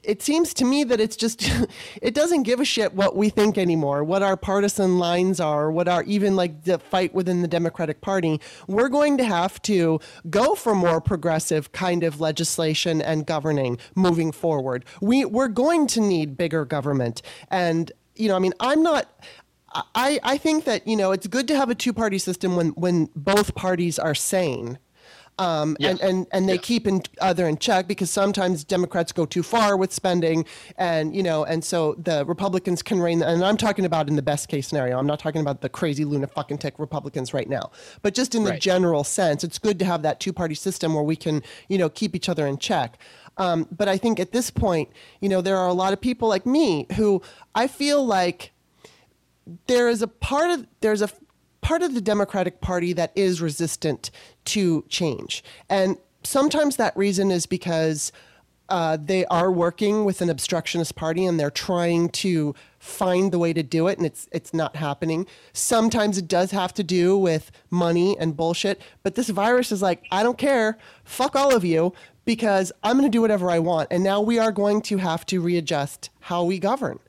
it seems to me that it's just it doesn't give a shit what we think anymore what our partisan lines are what our even like the fight within the democratic party. We're going to have to go for more progressive kind of legislation and governing moving forward. We we're going to need bigger government and you know i mean i'm not I, I think that you know it's good to have a two party system when when both parties are sane. Um, Yes. and, and, and they keep in other in check because sometimes Democrats go too far with spending and you know and so the Republicans can reign and I'm talking about in the best case scenario. I'm not talking about the crazy Luna fucking tech Republicans right now. But just in the Right. general sense it's good to have that two party system where we can you know keep each other in check um, but I think at this point you know there are a lot of people like me who I feel like there is a part of there's a part of the Democratic Party that is resistant to change, and sometimes that reason is because uh, they are working with an obstructionist party and they're trying to find the way to do it, and it's it's not happening. Sometimes it does have to do with money and bullshit, but this virus is like, I don't care, fuck all of you. Because I'm going to do whatever I want. And now we are going to have to readjust how we govern.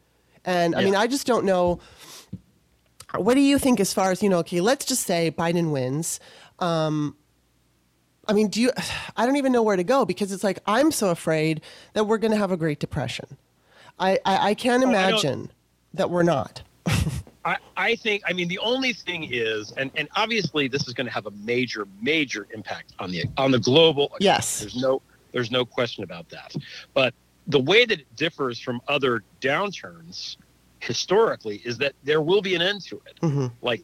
And I mean, I just don't know what do you think as far as you know okay let's just say biden wins um, i mean do you i don't even know where to go because it's like i'm so afraid that we're going to have a great depression i i, I can't Oh, imagine that we're not I, I think I mean the only thing is and, and obviously this is going to have a major major impact on the on the global economy. Yes. there's no there's no question about that but the way that it differs from other downturns historically is that there will be an end to it hmm like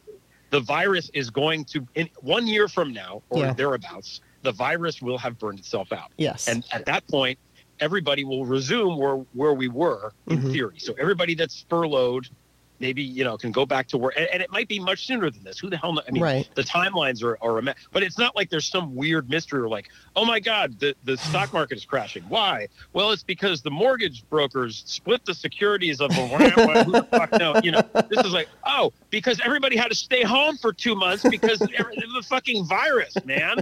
the virus is going to in one year from now or Yeah. thereabouts the virus will have burned itself out yes and at that point everybody will resume where where we were in Mhm. theory. So everybody that's furloughed maybe you know can go back to work. And, and it might be much sooner than this. Who the hell kno- i mean right. the timelines are, are a mess. But it's not like there's some weird mystery or like oh my god the, the stock market is crashing. Why? Well it's because the mortgage brokers split the securities of the fuck no you know. This is like oh because everybody had to stay home for two months because of the fucking virus man.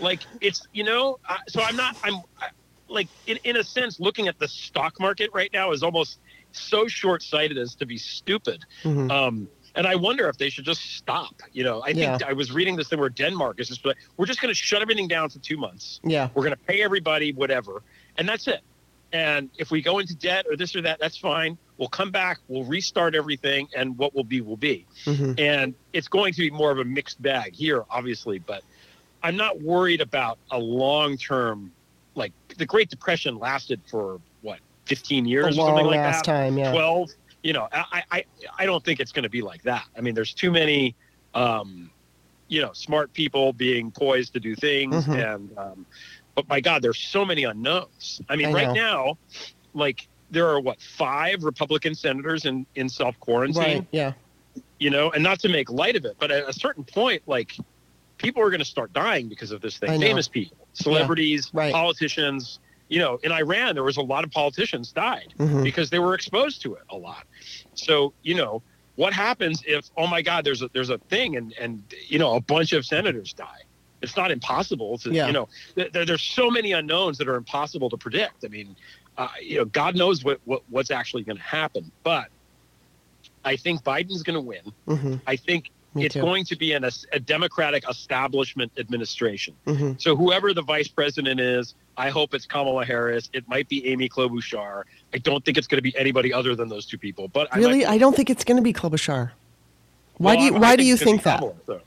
Like it's you know I, so i'm not i'm I, like in, in a sense looking at the stock market right now is almost so short-sighted as to be stupid Mhm. um, and I wonder if they should just stop. You know, I think Yeah. I was reading this thing where Denmark is just like, we're just going to shut everything down for two months. yeah We're going to pay everybody whatever, and that's it. And if we go into debt or this or that, that's fine. We'll come back. We'll restart everything, and what will be will be. hmm And it's going to be more of a mixed bag here, obviously. But I'm not worried about a long term. Like the Great Depression lasted for what 15 years a or something like last that. time yeah. 12 you know I, I i don't think it's going to be like that. I mean there's too many um you know smart people being poised to do things Mhm. and um but my god there's so many unknowns. I mean I right now like there are what five republican senators in in self quarantine right yeah. You know, and not to make light of it, but at a certain point, like people are going to start dying because of this thing. Famous people, celebrities, right. politicians. You know, in Iran, there was a lot of politicians died Mhm. because they were exposed to it a lot. So, you know, what happens if, oh my God, there's a there's a thing, and and you know, a bunch of senators die? It's not impossible to, Yeah. you know, th- there, there's so many unknowns that are impossible to predict. I mean, uh, you know, God knows what, what what's actually going to happen, but I think Biden's going to win. Mhm. I think Me it's too. going to be an, a Democratic establishment administration. Mhm. So whoever the vice president is, I hope it's Kamala Harris. It might be Amy Klobuchar. I don't think it's going to be anybody other than those two people. But I Really, might- I don't think it's going to be Klobuchar. Why well, do you I- I Why do you think that? Kamala, so.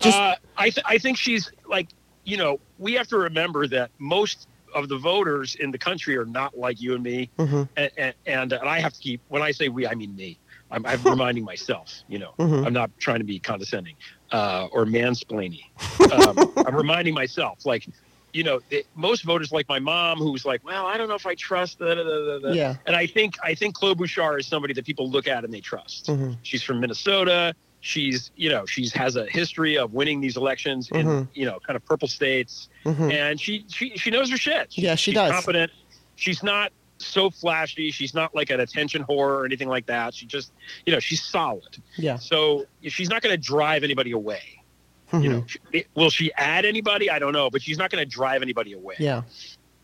Just- uh, I th- I think she's like you know we have to remember that most of the voters in the country are not like you and me, Mhm. and, and, and I have to keep when I say we, I mean me. I'm, I'm reminding myself. You know, Mhm. I'm not trying to be condescending uh, or mansplaining. Um, I'm reminding myself, like, you know, it, most voters, like my mom, who's like, well, I don't know if I trust. Da, da, da. Yeah. And I think I think Klobuchar is somebody that people look at and they trust. Mhm. She's from Minnesota. She's, you know, she's has a history of winning these elections in, Mhm. you know, kind of purple states, Mhm. and she she she knows her shit. Yeah, she she's does. Confident. She's not so flashy. She's not like an attention whore or anything like that. She just, you know, she's solid. Yeah. So she's not going to drive anybody away. You Mhm. know, She- will she add anybody? I don't know, but she's not going to drive anybody away. Yeah.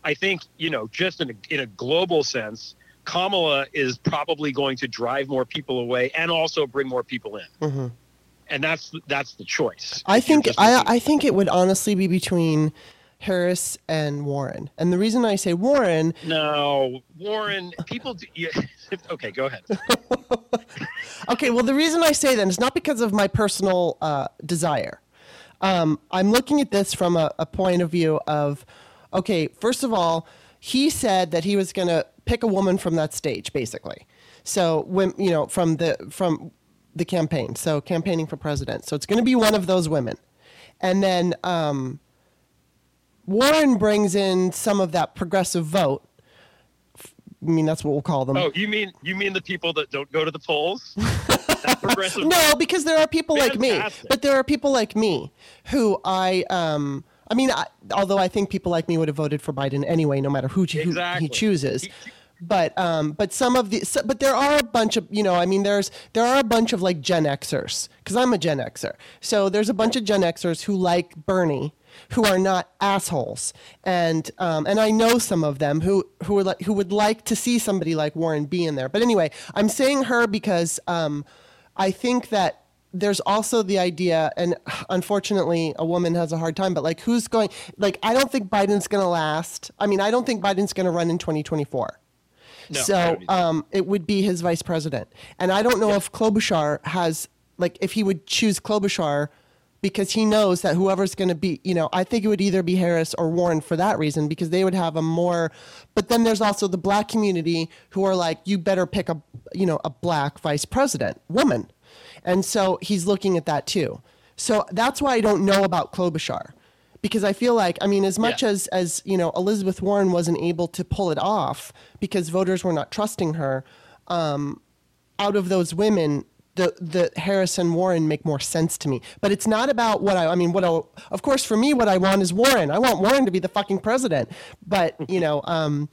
I think you know, just in a, in a global sense, Kamala is probably going to drive more people away and also bring more people in, Mhm. and that's that's the choice. I think I I think it would honestly be between Harris and Warren. And the reason I say Warren, no Warren. People, do, yeah, okay, go ahead. okay, well the reason I say that is not because of my personal uh, desire. Um, I'm looking at this from a, a point of view of, okay, first of all, he said that he was going to pick a woman from that stage, basically. So when you know from the from the campaign, so campaigning for president, so it's going to be one of those women, and then um, Warren brings in some of that progressive vote. I mean, that's what we'll call them. Oh, you mean you mean the people that don't go to the polls? That progressive. No, because there are people like me. But there are people like me who I um I mean, I, although I think people like me would have voted for Biden anyway, no matter who, who he chooses. He- But um, but some of the so, but there are a bunch of you know I mean there's there are a bunch of like Gen Xers because I'm a Gen Xer so there's a bunch of Gen Xers who like Bernie who are not assholes and um, and I know some of them who who are like who would like to see somebody like Warren be in there but anyway I'm saying her because um, I think that there's also the idea, and unfortunately, a woman has a hard time, but like, who's going, like, I don't think Biden's going to last. I mean, I don't think Biden's going to run in 2024. No, so um, it would be his vice president. And I don't know if Klobuchar has, like, if he would choose Klobuchar because he knows that whoever's going to be, you know, I think it would either be Harris or Warren for that reason because they would have a more. But then there's also the black community who are like, you better pick a, you know, a black vice president, woman, and so he's looking at that too. So that's why I don't know about Klobuchar because I feel like I mean as much Yeah. as as you know Elizabeth Warren wasn't able to pull it off because voters were not trusting her um, out of those women the the Harris and Warren make more sense to me. But it's not about what I I mean what I, of course for me what I want is Warren. I want Warren to be the fucking president. But you know um,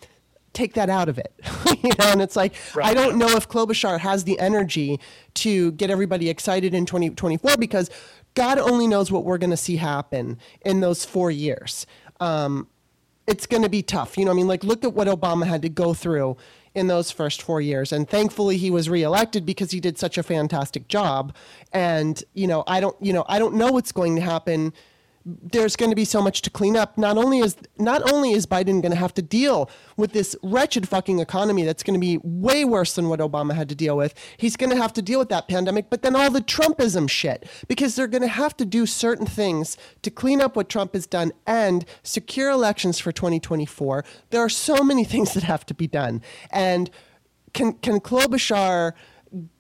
take that out of it. You know and it's like I don't know if Klobuchar has the energy to get everybody excited in 2024 because God only knows what we're going to see happen in those four years. Um, it's going to be tough. You know, I mean, like, look at what Obama had to go through in those first four years. And thankfully, he was reelected because he did such a fantastic job. And, you know, I don't, you know, I don't know what's going to happen there's going to be so much to clean up. Not only is not only is Biden going to have to deal with this wretched fucking economy that's going to be way worse than what Obama had to deal with. He's going to have to deal with that pandemic, but then all the Trumpism shit because they're going to have to do certain things to clean up what Trump has done and secure elections for 2024. There are so many things that have to be done. And can can Klobuchar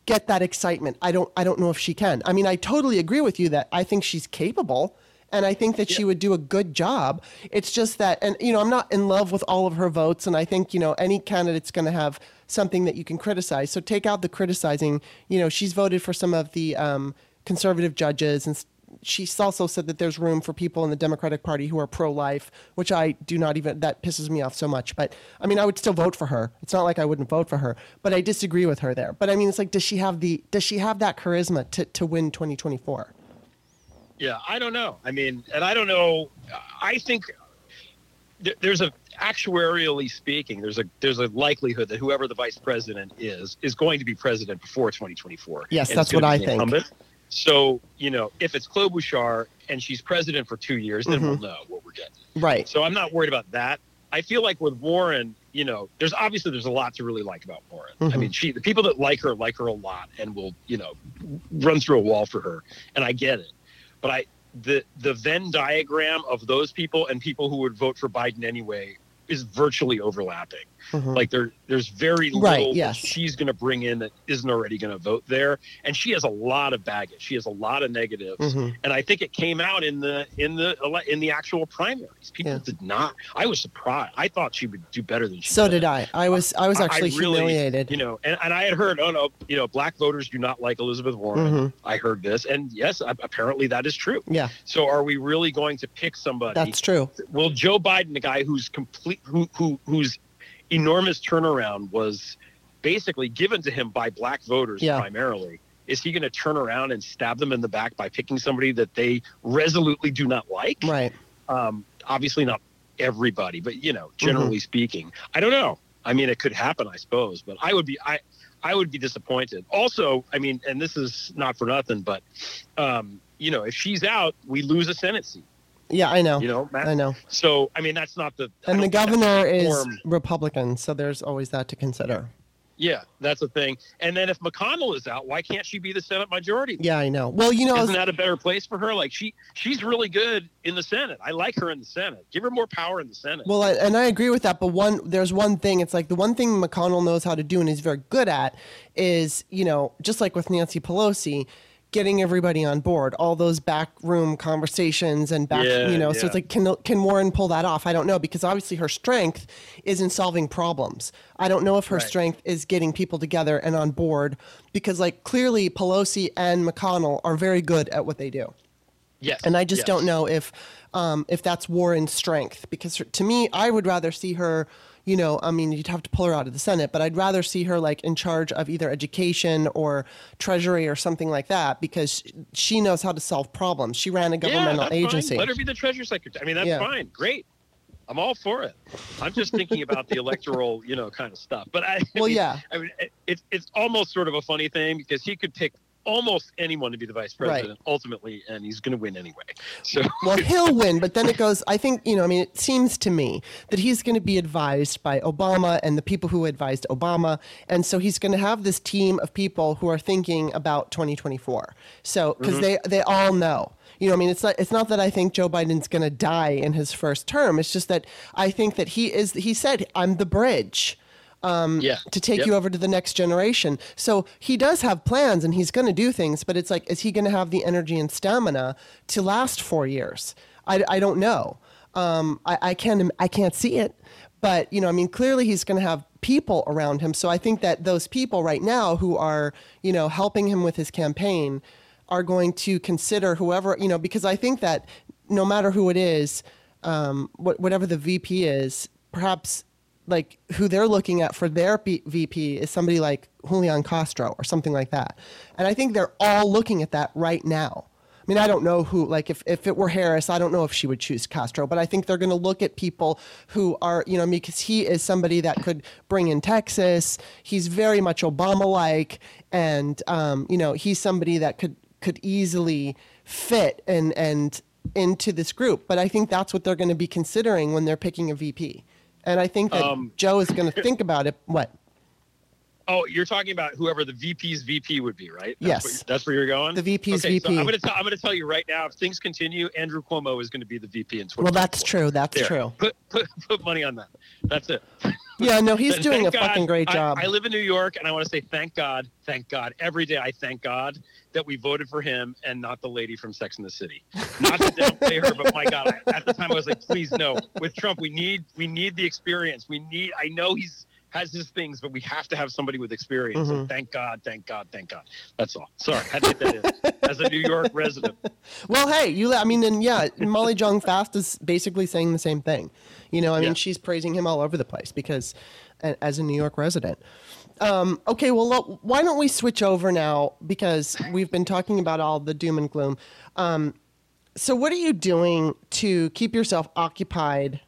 get that excitement? I don't I don't know if she can. I mean, I totally agree with you that I think she's capable and I think that she would do a good job. It's just that, and you know, I'm not in love with all of her votes, and I think you know any candidate's going to have something that you can criticize. So take out the criticizing. You know, she's voted for some of the um, conservative judges, and she's also said that there's room for people in the Democratic Party who are pro-life, which I do not even. That pisses me off so much. But I mean, I would still vote for her. It's not like I wouldn't vote for her, but I disagree with her there. But I mean, it's like, does she have the does she have that charisma to to win 2024? Yeah, I don't know. I mean, and I don't know. I think th- there's a actuarially speaking, there's a there's a likelihood that whoever the vice president is is going to be president before 2024. Yes, and that's what I think. incumbent. So you know, if it's Klobuchar and she's president for two years, then we'll know what we're getting. Right. So I'm not worried about that. I feel like with Warren, you know, there's obviously there's a lot to really like about Warren. I Mhm. mean, she the people that like her like her a lot and will, you know, run through a wall for her, and I get it. But I the the Venn diagram of those people and people who would vote for Biden anyway is virtually overlapping. Mhm. Like there there's very little Right, yes. she's going to bring in that isn't already going to vote there, and she has a lot of baggage. She has a lot of negatives Mhm. and I think it came out in the in the in the actual primaries. People Yeah. did not. I was surprised. I thought she would do better than she. So did I. I was I was I- I actually really- humiliated. You know, and, and I had heard, oh no, you know, black voters do not like Elizabeth Warren. Mhm. I heard this, and yes, apparently that is true. Yeah, So, are we really going to pick somebody? that's true. Will Joe Biden, the guy who's complete, who who whose enormous turnaround was basically given to him by black voters Yeah. primarily, is he going to turn around and stab them in the back by picking somebody that they resolutely do not like? Right. Um, obviously, not everybody, but you know, Mm-hmm. generally speaking, I don't know. I mean, it could happen, I suppose, but I would be I. I would be disappointed. Also, I mean, and this is not for nothing, but um, you know, if she's out, we lose a Senate seat. Yeah, I know. You know, Matt? I know. So, I mean, that's not the. And the don't think that's governor is form- Republican, so there's always that to consider. Yeah, that's the thing. And then if McConnell is out, why can't she be the Senate majority? Yeah, I know. Well, you know, Isn't that a better place for her? Like she, she's really good in the Senate. I like her in the Senate. Give her more power in the Senate. Well, I, and I agree with that. But one, there's one thing. It's like the one thing McConnell knows how to do, and he's very good at, is you know, just like with Nancy Pelosi, getting everybody on board. All those backroom conversations and back, Yeah, you know. So it's like, can can Warren pull that off? I don't know because obviously her strength is in solving problems. I don't know if her Right. strength is getting people together and on board because, like, clearly Pelosi and McConnell are very good at what they do. yes, And I just yes. don't know if um, if that's Warren's strength because to me, I would rather see her. You know, I mean, you'd have to pull her out of the Senate, but I'd rather see her like in charge of either education or treasury or something like that because she knows how to solve problems. She ran a governmental yeah, agency. Fine. Let her be the Treasury Secretary. I mean, that's Yeah. fine. Great. I'm all for it. I'm just thinking about the electoral, you know, kind of stuff. But I, I Well, mean, yeah. I mean, it, it's it's almost sort of a funny thing because he could pick almost anyone to be the vice Right. president ultimately, and he's going to win anyway. So well, he'll win, but then it goes. I think you know. I mean, it seems to me that he's going to be advised by Obama and the people who advised Obama, and so he's going to have this team of people who are thinking about 2024. So because mm-hmm. they they all know. You know, I mean, it's not it's not that I think Joe Biden's going to die in his first term. It's just that I think that he is. He said, "I'm the bridge." Yeah, to take Yep. you over to the next generation. So he does have plans and he's going to do things, but it's like, is he going to have the energy and stamina to last four years? I, I don't know. Um, I, I can't I can't see it, but you know, I mean, clearly he's going to have people around him. So I think that those people right now who are you know helping him with his campaign are going to consider whoever you know because I think that no matter who it is, um, what, whatever the VP is, perhaps like who they're looking at for their P- VP is somebody like Julian Castro or something like that. And I think they're all looking at that right now. I mean, I don't know who, like, if, if it were Harris, I don't know if she would choose Castro, but I think they're going to look at people who are, you know, because he is somebody that could bring in Texas. He's very much Obama like, and, um, you know, he's somebody that could, could easily fit and, and into this group. But I think that's what they're going to be considering when they're picking a VP. And I think that Um, Joe is going to think about it. What? Oh, you're talking about whoever the VP's VP would be, right? That's Yes. What, that's where you're going. The VP's okay, VP. So I'm going to tell. I'm going to tell you right now. If things continue, Andrew Cuomo is going to be the VP in 2024. Well, that's true. That's There. true. Put put put money on that. That's it. Yeah, no, he's doing a God, fucking great job. I, live in New York, and I want to say thank God, thank God. Every day, I thank God that we voted for him and not the lady from Sex and the City. Not to downplay her, but my God, I, at the time I was like, please no. With Trump, we need we need the experience. We need. I know he's has his things, but we have to have somebody with experience. So Mhm. thank God, thank God, thank God. That's all. Sorry, had to get that in. As a New York resident, Well, hey, you. I mean, and yeah, Molly Jong Fast is basically saying the same thing. You know, I mean, Yeah. she's praising him all over the place because, as a New York resident. Um, okay, well, lo- why don't we switch over now because we've been talking about all the doom and gloom. Um, so, what are you doing to keep yourself occupied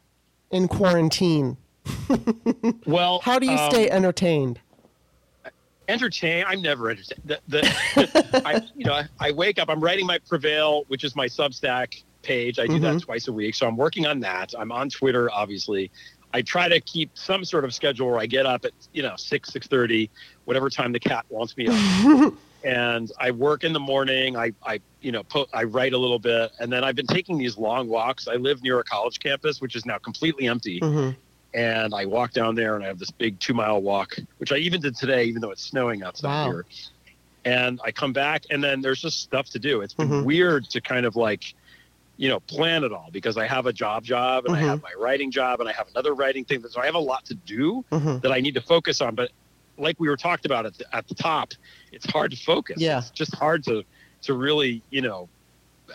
in quarantine? well, How do you um, stay entertained? entertain i'm never entertained. The, the i you know I, I wake up i'm writing my prevail which is my substack page. I do that Mhm. twice a week so i'm working on that. I'm on twitter obviously. I try to keep some sort of schedule where i get up at you know 6 6.30 whatever time the cat wants me up. And i work in the morning. I i you know po- i write a little bit. And then i've been taking these long walks. I live near a college campus which is now completely empty. Hmm and I walk down there and I have this big two mile walk, which I even did today, even though it's snowing outside Wow. here. And I come back and then there's just stuff to do. It's been Mhm. weird to kind of like, you know, plan it all because I have a job job and Mhm. I have my writing job and I have another writing thing. So I have a lot to do hmm that I need to focus on. But like we were talked about at the, at the top, it's hard to focus. Yeah. It's just hard to, to really, you know,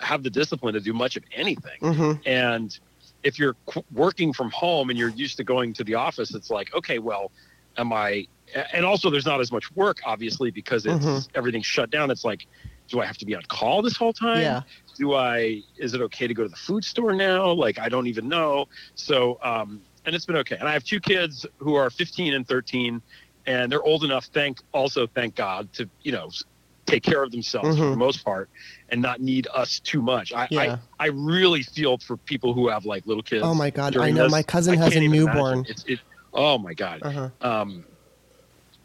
have the discipline to do much of anything hmm and if you're working from home and you're used to going to the office it's like okay well am i and also there's not as much work obviously because it's Mhm. everything's shut down. It's like do i have to be on call this whole time? Yeah. do i is it okay to go to the food store now? Like i don't even know. So um and it's been okay. And i have two kids who are 15 and 13 and they're old enough thank also thank god to you know take care of themselves for Mhm. the most part and not need us too much I, Yeah. I i really feel for people who have like little kids Oh my God! I know this. my cousin I has a newborn. It's it. Oh my god. Uh-huh. Um,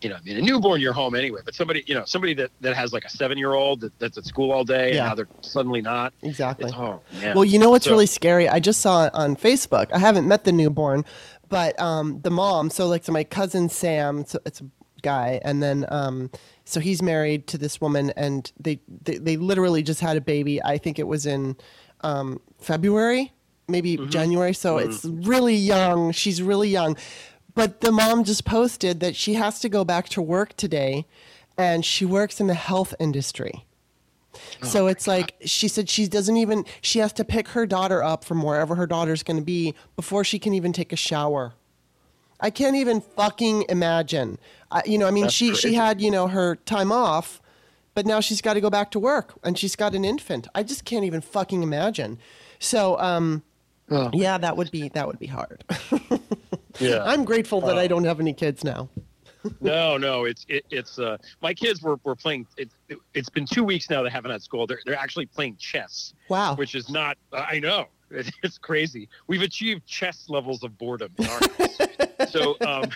you know, I mean, a newborn, you're home anyway. But somebody, you know, somebody that, that has like a seven year old that, that's at school all day Yeah. and now they're suddenly not. Exactly. Oh man. Well, you know what's So- really scary? I just saw it on Facebook. I haven't met the newborn, but um, the mom. So like, so my cousin Sam. So it's a guy, and then um, so he's married to this woman, and they, they they literally just had a baby. I think it was in um, February, maybe Mm-hmm. January. So it's really young. She's really young. But the mom just posted that she has to go back to work today, and she works in the health industry. Oh So it's like she said she doesn't even she has to pick her daughter up from wherever her daughter's going to be before she can even take a shower. I can't even fucking imagine. I, you know, I mean, That's she she had you know her time off, but now she's got to go back to work and she's got an infant. I just can't even fucking imagine. So, um, Oh. yeah, that would be that would be hard. yeah. I'm grateful that I don't have any kids now. no, no, it's it, it's uh my kids were, were playing it, it it's been two weeks now they haven't had school. They're they're actually playing chess, Wow. which is not I know. It, it's crazy. We've achieved chess levels of boredom in our house. so um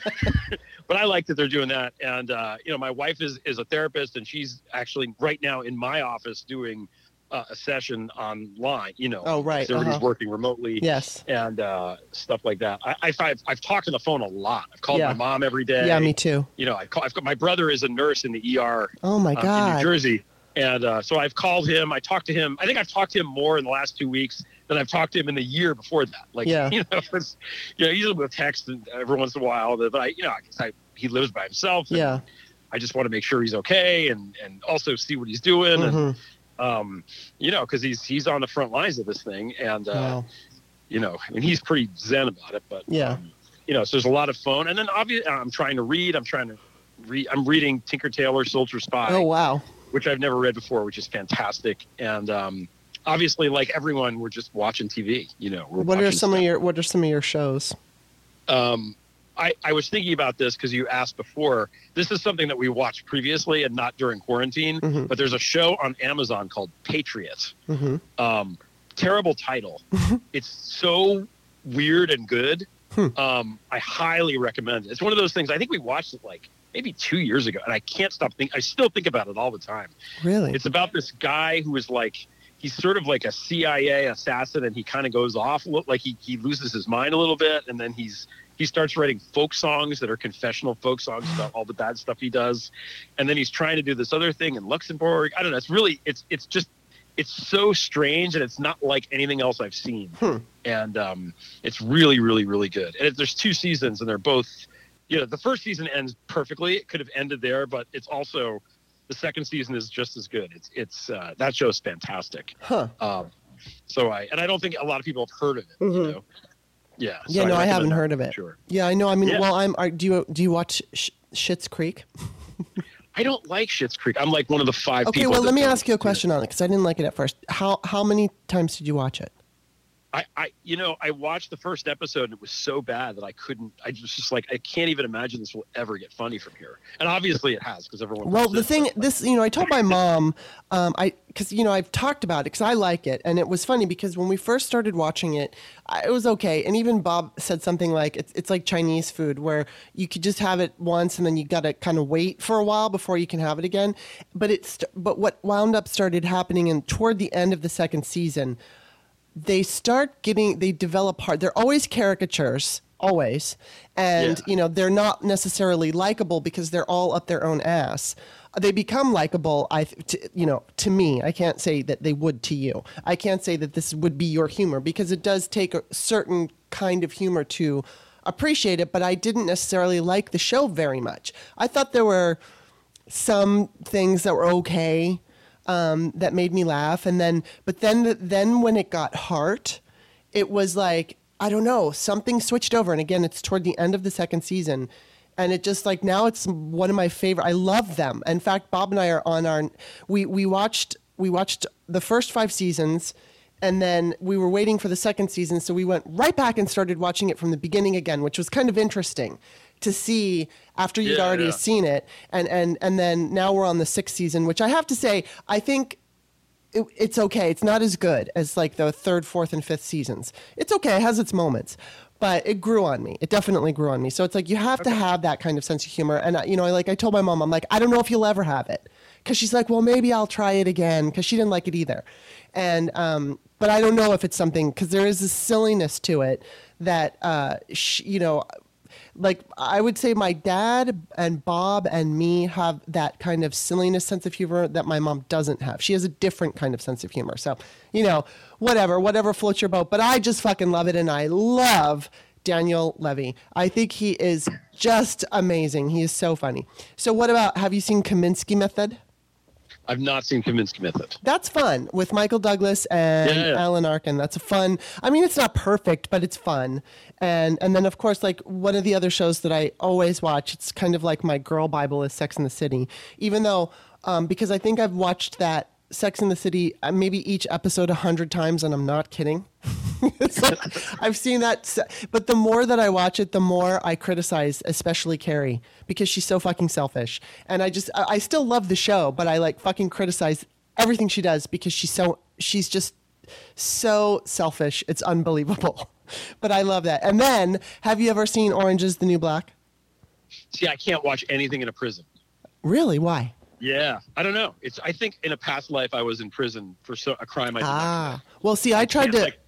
but I like that they're doing that. And uh, you know, my wife is is a therapist and she's actually right now in my office doing uh, a session online, you know. Oh, right, Everybody's uh-huh. working remotely Yes. and uh, stuff like that. I, I, I've, I've talked on the phone a lot. I've called Yeah. my mom every day. Yeah, me too. You know, I call, I've got my brother is a nurse in the ER Oh my um, in New. Jersey, and uh, so I've called him. I talked to him. I think I've talked to him more in the last two weeks than I've talked to him in the year before that. Like, Yeah. you know, it's, you know, usually with text and every once in a while, but I, you know, I guess I, he lives by himself. and Yeah. I just want to make sure he's okay and and also see what he's doing and Mhm. um, you know, because he's he's on the front lines of this thing and. Uh, Wow. you know, I mean, he's pretty zen about it, but Yeah. um, you know, so there's a lot of phone, and then obviously I'm trying to read. I'm trying to read. I'm reading Tinker Tailor Soldier Spy, Oh wow. which I've never read before, which is fantastic. And um, obviously, like everyone, we're just watching TV. You know, we're What are some of your What are some of your shows? Um, I, I was thinking about this because you asked before. This is something that we watched previously and not during quarantine. Mhm. But there's a show on Amazon called Patriot. hmm um, terrible title. it's so weird and good. Hmm. Um, I highly recommend it. It's one of those things. I think we watched it like maybe two years ago, and I can't stop thinking. I still think about it all the time. Really? It's about this guy who is like he's sort of like a CIA assassin, and he kind of goes off, look like he he loses his mind a little bit, and then he's he starts writing folk songs that are confessional folk songs about all the bad stuff he does, and then he's trying to do this other thing in Luxembourg. I don't know. It's really it's it's just it's so strange, and it's not like anything else I've seen, Hmm. and um, it's really really really good. And it, there's two seasons, and they're both. You know, the first season ends perfectly. It could have ended there, but it's also the second season is just as good. It's it's uh, that show's fantastic. Huh. Um, so I and I don't think a lot of people have heard of it. Mhm. You know? Yeah. Yeah, so no, I recommend haven't heard of it. Sure. Yeah, I know. I mean, Yeah. well, I'm. Are, do you do you watch Sh- Schitt's Creek? I don't like Schitt's Creek. I'm like one of the five. Okay, well, let me ask you a question on it because I didn't like it at first. How how many times did you watch it? I, I, you know, I watched the first episode and it was so bad that I couldn't. I was just like, I can't even imagine this will ever get funny from here. And obviously, it has because everyone. Well, the thing, this, you know, I told my mom, um, I, because you know, I've talked about it because I like it, and it was funny because when we first started watching it, I, it was okay, and even Bob said something like it's it's like Chinese food where you could just have it once and then you got to kind of wait for a while before you can have it again. But it's but what wound up started happening, and toward the end of the second season, they start getting they develop hard they're always caricatures always and Yeah. you know they're not necessarily likable because they're all up their own ass. They become likable i to, you know to me i can't say that they would to you. I can't say that this would be your humor because it does take a certain kind of humor to appreciate it but i didn't necessarily like the show very much. I thought there were some things that were okay um, that made me laugh, and then but then then when it got heart, it was like I don't know something switched over, and again it's toward the end of the second season, and it just like now it's one of my favorite. I love them. In fact, Bob and I are on our we we watched we watched the first five seasons. And then we were waiting for the second season, so we went right back and started watching it from the beginning again, which was kind of interesting to see after you'd Yeah, already yeah. seen it. And and and then now we're on the sixth season which i have to say i think it, it's okay. It's not as good as like the third fourth and fifth seasons. It's okay. It has its moments but it grew on me. It definitely grew on me. So it's like you have to have that kind of sense of humor. And I- you know I like i told my mom i'm like i don't know if you'll ever have it. Because she's like well maybe i'll try it again. Because she didn't like it either. And um but i don't know if it's something because there is this silliness to it that uh sh- you know like I would say my dad and Bob and me have that kind of silliness sense of humor that my mom doesn't have. She has a different kind of sense of humor. So, you know, whatever, whatever floats your boat. But I just fucking love it and I love Daniel Levy. I think he is just amazing. He is so funny. So what about have you seen Kominsky Method? I've not seen Kominsky Method. That's fun with Michael Douglas and Yeah, yeah. Alan Arkin. That's a fun. I mean, it's not perfect, but it's fun. And and then of course, like one of the other shows that I always watch. It's kind of like my girl bible is Sex in the City. Even though, um, because I think I've watched that Sex in the City uh, maybe each episode a hundred times, and I'm not kidding. like, I've seen that, but the more that I watch it, the more I criticize, especially Carrie, because she's so fucking selfish. And I just, I still love the show, but I like fucking criticize everything she does because she's so, she's just so selfish. It's unbelievable. But I love that. And then, have you ever seen Orange is the New Black? See, I can't watch anything in a prison. Really? Why? Yeah, I don't know. It's. I think in a past life I was in prison for so, a crime I did Ah, well, see, I tried to. Like,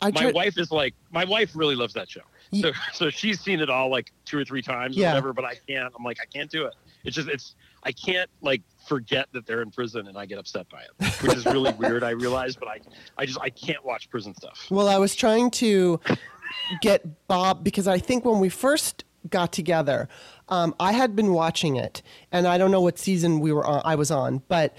I my wife is like, my wife really loves that show. Ye- So, so she's seen it all like two or three times or Yeah. whatever. But I can't. I'm like, I can't do it. It's just, it's. I can't like forget that they're in prison and I get upset by it, which is really weird. I realize, but I, I just, I can't watch prison stuff. Well, I was trying to get Bob because I think when we first got together, um, I had been watching it, and I don't know what season we were on. I was on, but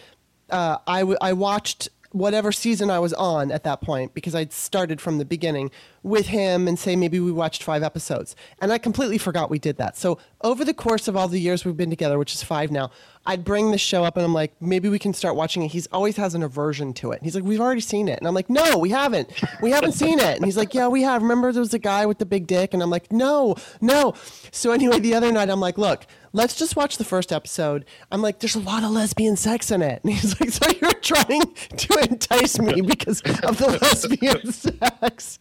uh, I w- I watched whatever season I was on at that point because I'd started from the beginning with him and say maybe we watched five episodes. And I completely forgot we did that. So over the course of all the years we've been together, which is five now, I'd bring the show up and I'm like, maybe we can start watching it. He's always has an aversion to it. He's like, we've already seen it. And I'm like, no, we haven't. We haven't seen it. And he's like, yeah, we have. Remember there was a guy with the big dick? And I'm like, no, no. So anyway, the other night I'm like, look, let's just watch the first episode. I'm like, there's a lot of lesbian sex in it. And he's like, so you're trying to entice me because of the lesbian sex.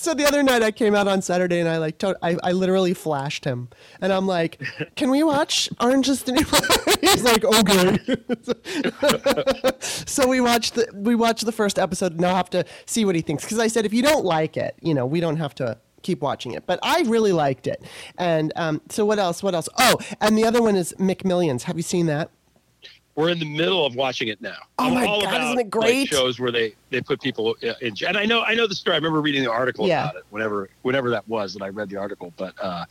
So the other night I came out on Saturday and I like to- I, I literally flashed him and I'm like, "Can we watch Orange is the New Black?" He's like, "Okay." so we watched the we watched the first episode and I'll have to see what he thinks because I said if you don't like it, you know, we don't have to keep watching it. But I really liked it. And um, so what else? What else? Oh, and the other one is McMillions. Have you seen that? We're in the middle of watching it now. Oh I'm my all God, about, isn't it like, great? shows where they they put people in. And I know I know the story. I remember reading the article Yeah. about it. Whenever whenever that was that I read the article. But uh,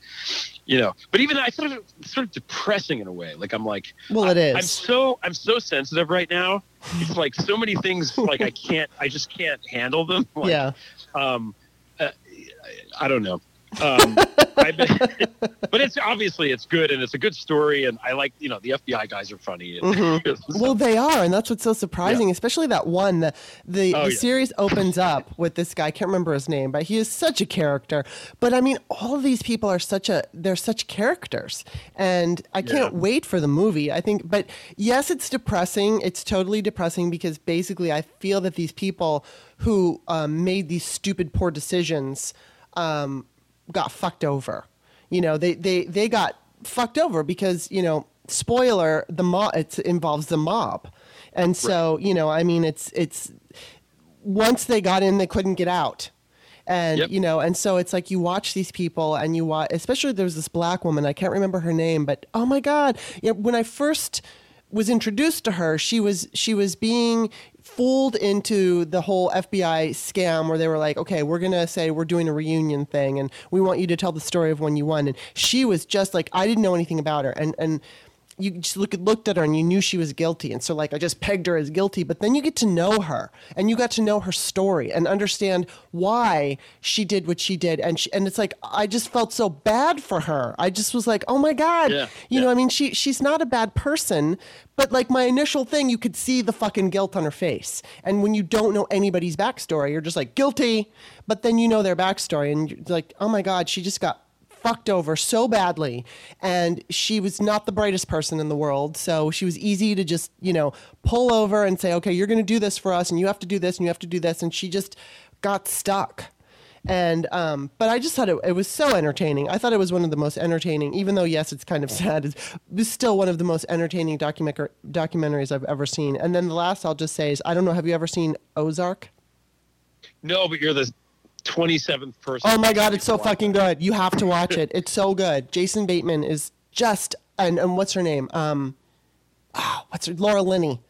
you know, but even I thought it was sort of depressing in a way. Like I'm like, Well, it I- I'm so I'm so sensitive right now. It's like so many things. Like I can't. I just can't handle them. Like, yeah. um, uh, I don't know. Um, been, but it's obviously it's good and it's a good story and I like you know the FBI guys are funny. And, Mm-hmm. Well, they are, and that's what's so surprising, especially that one. The the, Oh, the yeah. series opens up with this guy. I can't remember his name, but he is such a character. But I mean, all of these people are such a they're such characters, and I can't Yeah. wait for the movie. I think, but yes, it's depressing. It's totally depressing because basically, I feel that these people who um, made these stupid, poor decisions um, got fucked over. You know, they they they got fucked over because you know, spoiler, the mob it involves the mob, and so you know, I mean, it's it's once they got in, they couldn't get out. And Yep. you know, and so it's like you watch these people, and you watch. Especially there's this black woman. I can't remember her name, but oh my god! You know, when I first was introduced to her, she was she was being fooled into the whole FBI scam where they were like, okay, we're gonna say we're doing a reunion thing, and we want you to tell the story of when you won. And she was just like, I didn't know anything about her, and and you just look, looked at her and you knew she was guilty. And so, like, I just pegged her as guilty. But then you get to know her and you got to know her story and understand why she did what she did. And, she, and it's like, I just felt so bad for her. I just was like, oh my God. Yeah, you know. I mean, she, she's not a bad person. But like my initial thing, you could see the fucking guilt on her face. And when you don't know anybody's backstory, you're just like, guilty. But then you know their backstory and you're like, oh my God, she just got fucked over so badly and she was not the brightest person in the world so she was easy to just you know pull over and say okay you're going to do this for us and you have to do this and you have to do this and she just got stuck. And um, but i just thought it, it was so entertaining. I thought it was one of the most entertaining even though yes it's kind of sad it's, still one of the most entertaining document- documentaries i've ever seen. And then the last i'll just say is i don't know have you ever seen ozark? No, but you're the 27th person. Oh my god, it's so fucking good. You have to watch it. It's so good. Jason Bateman is just and, and what's her name? Um ah, what's her Laura Linney.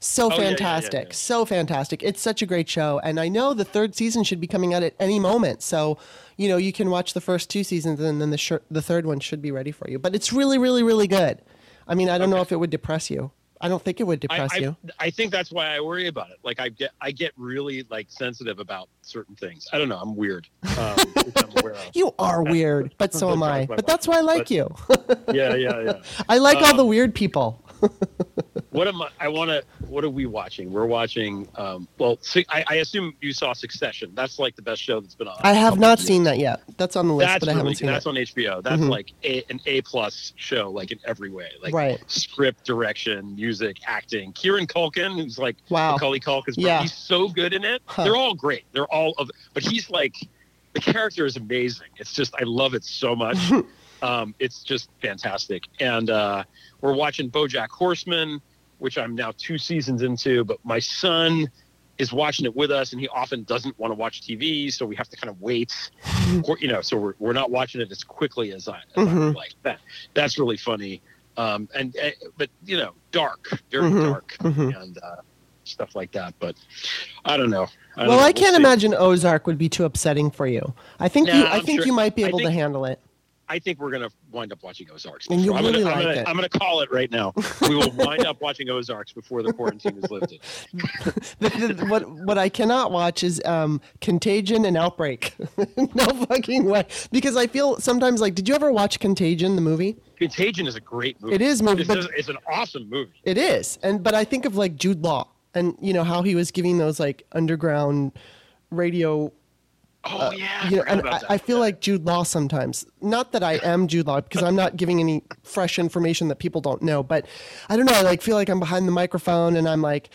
So Oh, yeah, yeah, yeah, fantastic. yeah. So fantastic. It's such a great show. And I know the third season should be coming out at any moment. So, you know, you can watch the first two seasons and then the sh- the third one should be ready for you. But it's really really really good. I mean, I don't know if it would depress you. I don't think it would depress I, you. I think that's why I worry about it. Like I get, I get really like sensitive about certain things. I don't know. I'm weird. Um, I'm. You are weird, but so am I. But that's why I like But- you. Yeah, yeah, yeah. I like all Um, the weird people. What am I? I want to. What are we watching? We're watching. Um, well, I, I assume you saw Succession. That's like the best show that's been on. I have not years. seen that yet. That's on the list, That's but I haven't seen that's it. on HBO. That's Mhm. like a, an A plus show, like in every way, like Right. script, direction, music, acting. Kieran Culkin, who's like Wow. Macaulay Culkin's Yeah. he's so good in it. Huh. They're all great. They're all of, but he's like, the character is amazing. It's just I love it so much. um, it's just fantastic. And uh, we're watching BoJack Horseman, which I'm now two seasons into. But my son is watching it with us, and he often doesn't want to watch TV, so we have to kind of wait. or, you know, so we're, we're not watching it as quickly as I, as I Mhm. would like. That that's really funny. Um, and uh, but you know, dark, very Mhm. dark, Mhm. and uh, stuff like that. But I don't know. I don't Well, know. I We'll can't see. imagine Ozark would be too upsetting for you. I think you. I I'm think sure- you might be I able to handle it. I think we're gonna wind up watching Ozarks. And you I'm really gonna, I'm like gonna, it. I'm gonna call it right now. We will wind up watching Ozarks before the quarantine is lifted. The- the- what what I cannot watch is um, Contagion and Outbreak. no fucking way. Because I feel sometimes like, did you ever watch Contagion, the movie? Contagion is a great movie. It is movie, It's, but- it's an awesome movie. It is, and but I think of like Jude Law, and you know how he was giving those like underground radio Oh yeah, I Uh, you know, and I. I feel like Jude Law sometimes. Not that I am Jude Law, because I'm not giving any fresh information that people don't know. But I don't know. I like feel like I'm behind the microphone, and I'm like,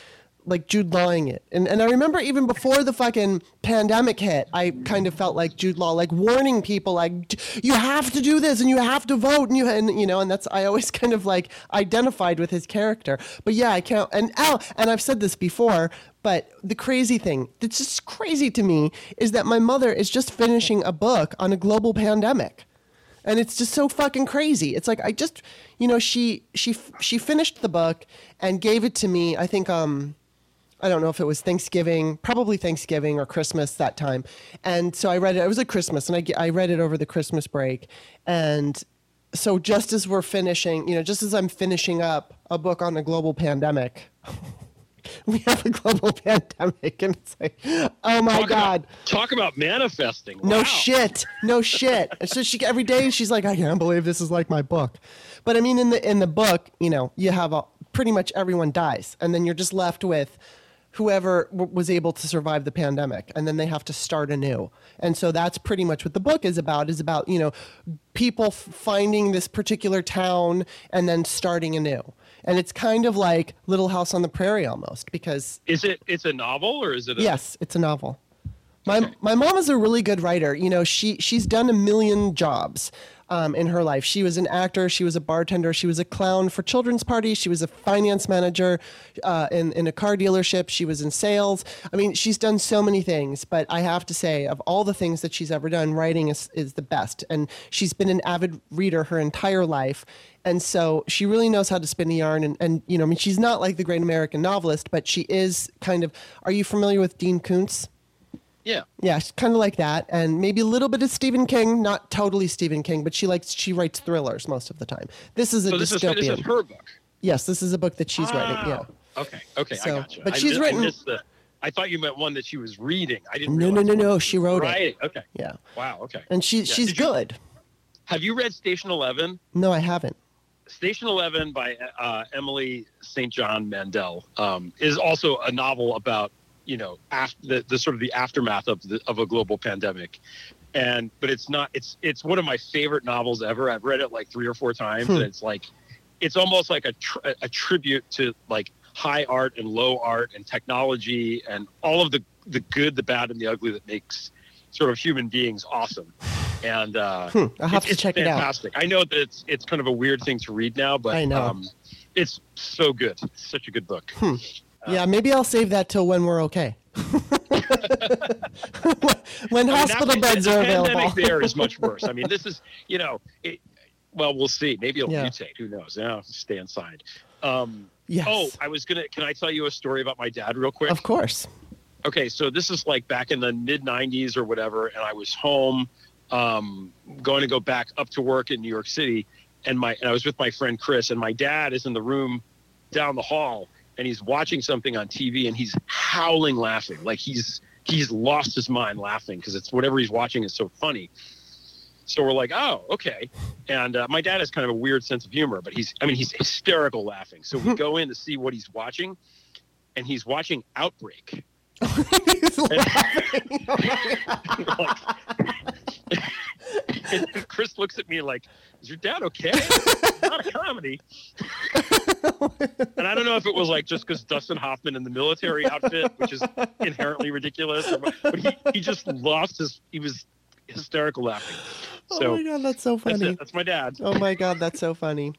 like Jude Lawing it. And and I remember even before the fucking pandemic hit, I kind of felt like Jude Law, like warning people, like you have to do this and you have to vote and you and you know, and that's I always kind of like identified with his character. But yeah, I can't. And Al, and I've said this before, but the crazy thing that's just crazy to me is that my mother is just finishing a book on a global pandemic and it's just so fucking crazy it's like i just you know she she she finished the book and gave it to me i think um I don't know if it was Thanksgiving, probably Thanksgiving or Christmas that time. And so I read it. It was a Christmas, and I, I read it over the Christmas break. And so just as we're finishing, you know, just as I'm finishing up a book on a global pandemic, we have a global pandemic, and it's like, oh my talk god! About, talk about manifesting. No wow. shit, no shit. And so she every day she's like, I can't believe this is like my book. But I mean, in the in the book, you know, you have a pretty much everyone dies, and then you're just left with whoever w- was able to survive the pandemic and then they have to start anew. And so that's pretty much what the book is about is about you know people f- finding this particular town and then starting anew. And it's kind of like little house on the prairie almost because is it it's a novel or is it a- yes it's a novel. My, my mom is a really good writer. You know she she's done a million jobs um, in her life. She was an actor, she was a bartender, she was a clown for children's parties, she was a finance manager uh, in, in a car dealership, she was in sales. I mean, she's done so many things, but I have to say, of all the things that she's ever done, writing is, is the best. And she's been an avid reader her entire life. And so she really knows how to spin a yarn. And, and, you know, I mean, she's not like the great American novelist, but she is kind of. Are you familiar with Dean Koontz? Yeah. Yeah, kind of like that, and maybe a little bit of Stephen King. Not totally Stephen King, but she likes she writes thrillers most of the time. This is a so this dystopian. Is, this is her book. Yes, this is a book that she's ah, writing. Yeah. Okay. Okay. So, I got you. but she's missed, written- I, the, I thought you meant one that she was reading. I didn't. No, no, no, no. She wrote it. writing. Okay. Yeah, Wow. Okay. and she Yeah, she's did you- good. Have you read Station Eleven? No, I haven't. Station Eleven by uh, Emily St. John Mandel um, is also a novel about you know after the, the sort of the aftermath of the, of a global pandemic, and but it's not it's it's one of my favorite novels ever. I've read it like three or four times, Hmm. and it's like it's almost like a tr- a tribute to like high art and low art and technology and all of the the good, the bad, and the ugly that makes sort of human beings awesome. And uh, Hmm, I'll have it's, to check it out. fantastic. I know that it's it's kind of a weird thing to read now, but I know. Um, it's so good. It's such a good book. Hmm. Yeah, maybe I'll save that till when we're okay. when I mean, hospital beds the are pandemic available. there is much worse. I mean, this is you know, it, well, we'll see. Maybe it'll Yeah. mutate. Who knows? Now stay inside. Um, yes. Oh, I was gonna. Can I tell you a story about my dad real quick? of course. okay so this is like back in the mid 90s or whatever and i was home um, going to go back up to work in new york city and my and i was with my friend chris and my dad is in the room down the hall and he's watching something on tv and he's howling laughing. Like he's he's lost his mind laughing because it's whatever he's watching is so funny. So we're like oh okay. And uh, my dad has kind of a weird sense of humor but he's i mean he's hysterical laughing. So we go in to see what he's watching and he's watching outbreak. He's laughing. and Chris looks at me like, "Is your dad okay? It's not a comedy." and I don't know if it was like just because Dustin Hoffman in the military outfit, which is inherently ridiculous, but he, he just lost his. He was hysterical laughing. oh my god, that's so that's funny. it. That's my dad. Oh my god, that's so funny.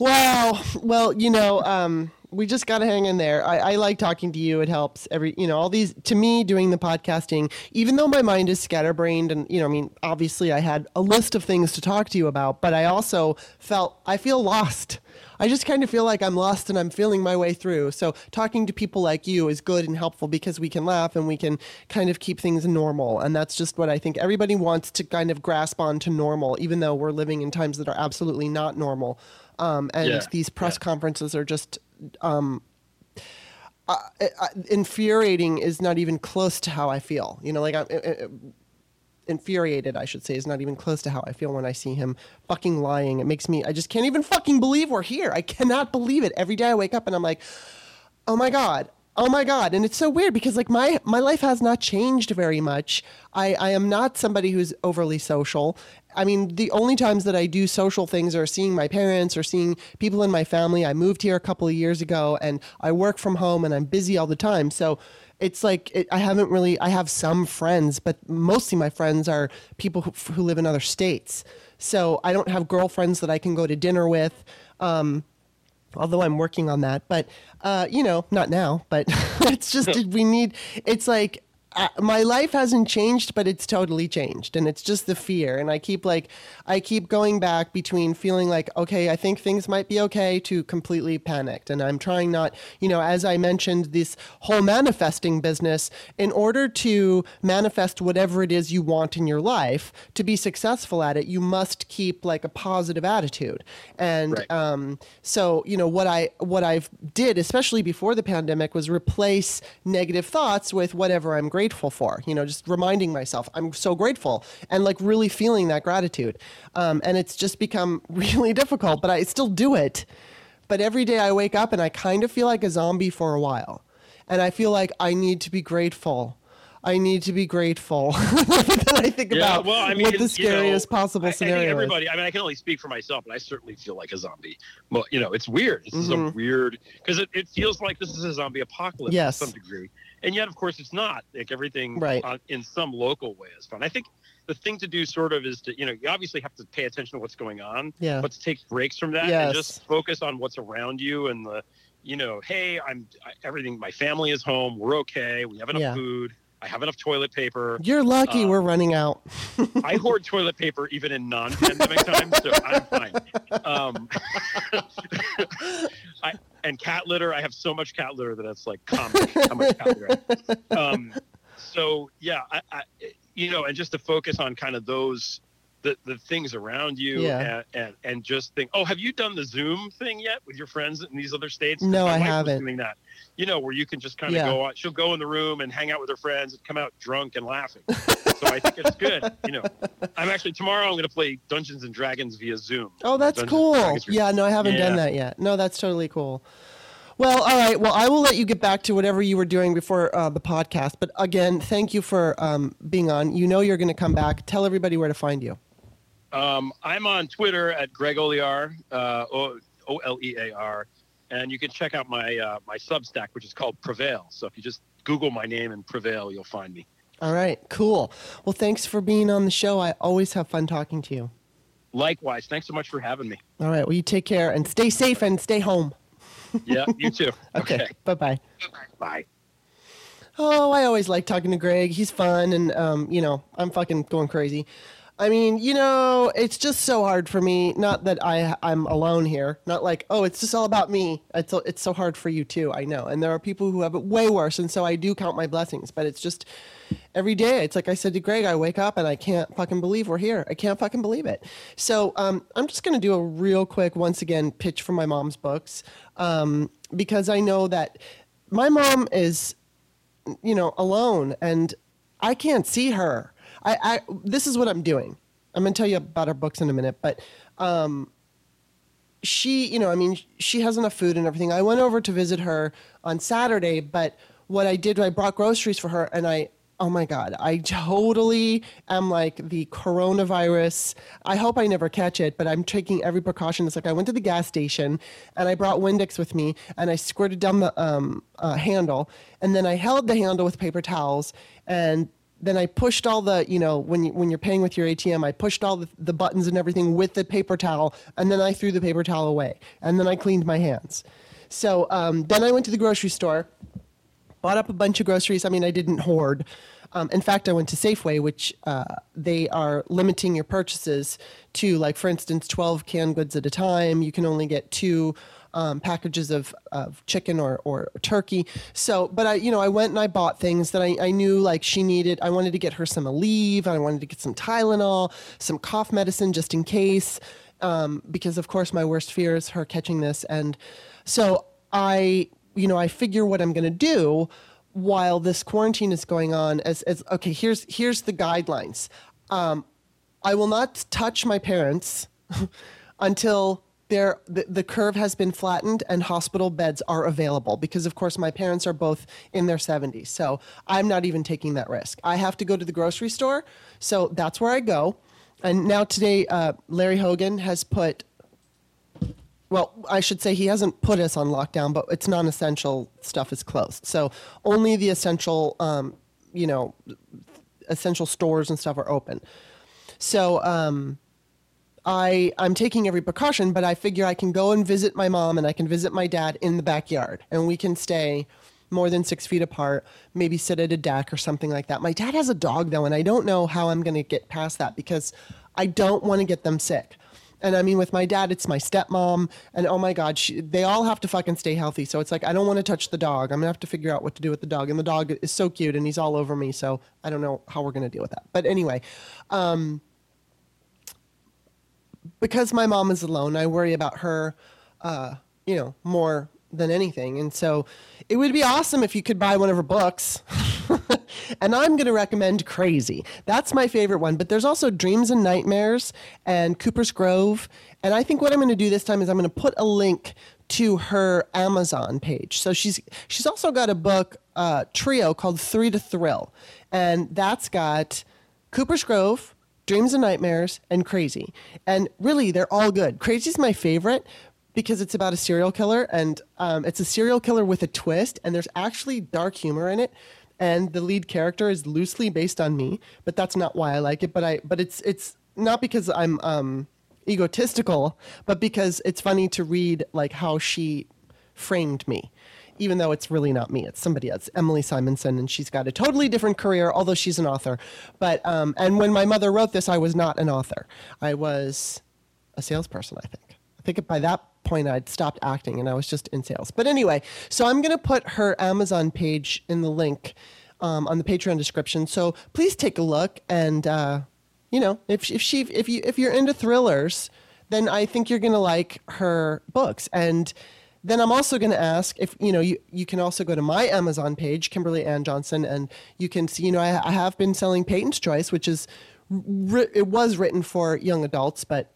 Wow. Well, you know, um, we just gotta hang in there. I, I like talking to you. It helps. Every you know, all these to me doing the podcasting, even though my mind is scatterbrained and you know, I mean, obviously I had a list of things to talk to you about, but I also felt I feel lost. I just kind of feel like I'm lost and I'm feeling my way through. So talking to people like you is good and helpful because we can laugh and we can kind of keep things normal. And that's just what I think everybody wants to kind of grasp on to normal, even though we're living in times that are absolutely not normal. Um, and Yeah, these press yeah. conferences are just um, uh, uh, infuriating. Is not even close to how I feel. You know, like I'm. Infuriated i should say is not even close to how i feel when i see him fucking lying it makes me i just can't even fucking believe we're here i cannot believe it every day i wake up and i'm like oh my god Oh my god, and it's so weird because like my my life has not changed very much. I I am not somebody who's overly social. I mean, the only times that I do social things are seeing my parents or seeing people in my family. I moved here a couple of years ago and I work from home and I'm busy all the time. So it's like it, I haven't really I have some friends, but mostly my friends are people who, who live in other states. So I don't have girlfriends that I can go to dinner with. Um, although I'm working on that. But uh, you know, not now. But it's just we need. It's like uh, my life hasn't changed, but it's totally changed, and it's just the fear. And I keep like, I keep going back between feeling like, okay, I think things might be okay, to completely panicked. And I'm trying not, you know, as I mentioned, this whole manifesting business. In order to manifest whatever it is you want in your life, to be successful at it, you must keep like a positive attitude. And Right. um, so, you know, what I what I've did, especially before the pandemic, was replace negative thoughts with whatever I'm grateful for. You know, just reminding myself I'm so grateful and like really feeling that gratitude. Um, and it's just become really difficult, but I still do it. But every day I wake up and I kind of feel like a zombie for a while, and I feel like I need to be grateful. I need to be grateful. I think about well, I mean, what the you know, scariest possible I, I scenario think is. everybody. I mean, I can only speak for myself, but I certainly feel like a zombie. Well, you know, it's weird. It's is a Mhm. weird because it, it feels like this is a zombie apocalypse Yes. to some degree, and yet, of course, it's not. Like everything, Right. uh, in some local way is fun. I think the thing to do, sort of, is to you know, you obviously have to pay attention to what's going on, Yeah. but to take breaks from that Yes. and just focus on what's around you and the, you know, hey, I'm I, everything. My family is home. We're okay. We have enough Yeah. food. I have enough toilet paper. You're lucky Uh, we're running out. I hoard toilet paper even in non-pandemic times, so I'm fine. Um, I, and cat litter, I have so much cat litter that it's like comic how much cat litter. Um, so yeah, I, I, you know, and just to focus on kind of those the, the things around you Yeah. and, and and just think, oh, have you done the Zoom thing yet with your friends in these other states? No, I haven't. Doing that, you know, where you can just kind of Yeah. go on. She'll go in the room and hang out with her friends and come out drunk and laughing. so I think it's good. You know, I'm actually tomorrow. I'm going to play Dungeons and Dragons via Zoom. Oh, that's Dungeons cool. Yeah, no, I haven't done that yet. No, that's totally cool. Well, all right. Well, I will let you get back to whatever you were doing before uh, the podcast. But again, thank you for um, being on. You know you're going to come back. Tell everybody where to find you. Um, I'm on Twitter at Greg Olear, uh, O O L E A R, and you can check out my uh, my Substack, which is called Prevail. So if you just Google my name and Prevail, you'll find me. All right, cool. Well, thanks for being on the show. I always have fun talking to you. Likewise, thanks so much for having me. All right. Well, you take care and stay safe and stay home. Yeah, you too. Okay. Bye bye. Bye. Oh, I always like talking to Greg. He's fun, and um, you know, I'm fucking going crazy. I mean, you know, it's just so hard for me. Not that I I'm alone here. Not like, oh, it's just all about me. It's it's so hard for you too. I know, and there are people who have it way worse, and so I do count my blessings. But it's just every day. It's like I said to Greg, I wake up and I can't fucking believe we're here. I can't fucking believe it. So um, I'm just gonna do a real quick, once again, pitch for my mom's books um, because I know that my mom is you know, alone and I can't see her. I, I this is what I'm doing. I'm gonna tell you about her books in a minute, but um, she, you know, I mean, she has enough food and everything. I went over to visit her on Saturday, but what I did, I brought groceries for her, and I, oh my god, I totally am like the coronavirus. I hope I never catch it, but I'm taking every precaution. It's like I went to the gas station and I brought Windex with me, and I squirted down the um, uh, handle, and then I held the handle with paper towels, and then I pushed all the, you know, when you, when you're paying with your ATM, I pushed all the, the buttons and everything with the paper towel, and then I threw the paper towel away, and then I cleaned my hands. So um, then I went to the grocery store, bought up a bunch of groceries. I mean, I didn't hoard. Um, in fact, I went to Safeway, which uh, they are limiting your purchases to, like, for instance, 12 canned goods at a time. You can only get two um, packages of, of chicken or, or turkey. So, but I, you know, I went and I bought things that I, I knew like she needed. I wanted to get her some Aleve. I wanted to get some Tylenol, some cough medicine just in case, um, because of course my worst fear is her catching this. And so I, you know, I figure what I'm going to do while this quarantine is going on as, as okay, here's, here's the guidelines. Um, I will not touch my parents until there the, the curve has been flattened and hospital beds are available because of course my parents are both in their 70s so i'm not even taking that risk i have to go to the grocery store so that's where i go and now today uh, larry hogan has put well i should say he hasn't put us on lockdown but it's non-essential stuff is closed so only the essential um, you know essential stores and stuff are open so um, I I'm taking every precaution, but I figure I can go and visit my mom and I can visit my dad in the backyard, and we can stay more than six feet apart, maybe sit at a deck or something like that. My dad has a dog though, and I don't know how I'm going to get past that because I don't want to get them sick. And I mean, with my dad, it's my stepmom, and oh my God, she, they all have to fucking stay healthy. So it's like, I don't want to touch the dog. I'm gonna have to figure out what to do with the dog. And the dog is so cute, and he's all over me. So I don't know how we're gonna deal with that. But anyway, um, because my mom is alone, I worry about her, uh, you know, more than anything. And so it would be awesome if you could buy one of her books. and I'm going to recommend Crazy. That's my favorite one. But there's also Dreams and Nightmares and Cooper's Grove. And I think what I'm going to do this time is I'm going to put a link to her Amazon page. So she's she's also got a book uh, trio called Three to Thrill, and that's got Cooper's Grove, Dreams and Nightmares, and Crazy. And really, they're all good. Crazy's my favorite because it's about a serial killer, and um, it's a serial killer with a twist, and there's actually dark humor in it. And the lead character is loosely based on me, but that's not why I like it. But I, but it's it's not because I'm um, egotistical, but because it's funny to read like how she framed me even though it's really not me. It's somebody else, Emily Simonson, and she's got a totally different career, although she's an author. But um, and when my mother wrote this, I was not an author. I was a salesperson. I think. I think by that point I'd stopped acting and I was just in sales. But anyway, so I'm going to put her Amazon page in the link um, on the Patreon description. So please take a look and. Uh, you know, if if she if you if you're into thrillers, then I think you're gonna like her books. And then I'm also going to ask if you know you, you can also go to my Amazon page, Kimberly Ann Johnson, and you can see you know I, I have been selling Peyton's Choice, which is it was written for young adults, but